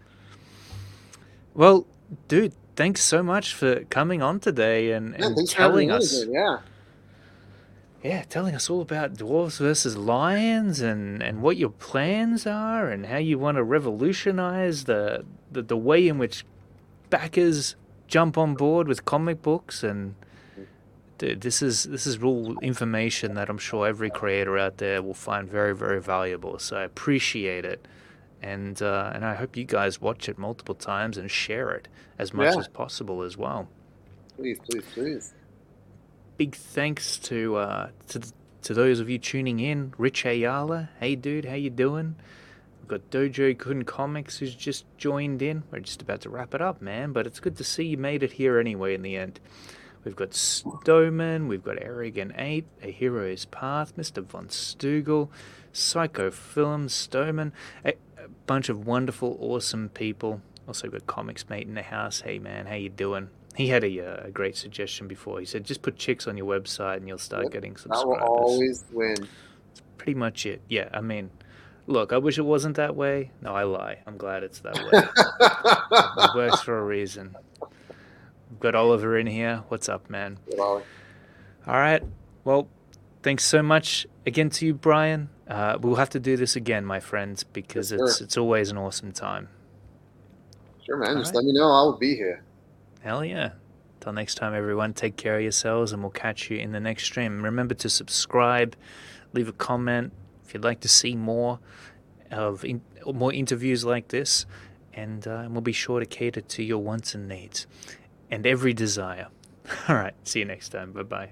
A: Well, dude, thanks so much for coming on today and,
B: Yeah,
A: and
B: thanks for having
A: telling us
B: again, Yeah.
A: yeah, telling us all about Dwarfs versus Lions and, and what your plans are and how you want to revolutionize the, the, the way in which backers jump on board with comic books and this is this is real information that I'm sure every creator out there will find very very valuable. So I appreciate it, and uh, and I hope you guys watch it multiple times and share it as much
B: Yeah.
A: as possible as well.
B: Please, please, please.
A: Big thanks to uh, to to those of you tuning in. Rich Ayala, hey dude, how you doing? We've got Dojo Kun Comics who's just joined in. We're just about to wrap it up, man, but it's good to see you made it here anyway in the end. We've got Stowman, we've got Arrogant Ape, A Hero's Path, Mr. Von Stugel, Psycho Films, Stoneman, a, a bunch of wonderful, awesome people. Also got Comics Mate in the house. Hey man, how you doing? He had a, uh, a great suggestion before. He said, just put chicks on your website and you'll start
B: Yep,
A: getting
B: That will always win.
A: Pretty much it. Yeah, I mean, look, I wish it wasn't that way. No, I lie. I'm glad it's that way. it works for a reason. Got Oliver in here. What's up, man? All right. Well, thanks so much again to you, Brian. Uh, we'll have to do this again, my friends, because
B: Yes,
A: it's it's always an awesome time.
B: Sure, man.
A: All
B: Just
A: right.
B: let me know. I'll be here.
A: Hell yeah. Till next time, everyone, take care of yourselves and we'll catch you in the next stream. Remember to subscribe, leave a comment if you'd like to see more of in, more interviews like this, and uh, we'll be sure to cater to your wants and needs and every desire. All right, see you next time. Bye bye.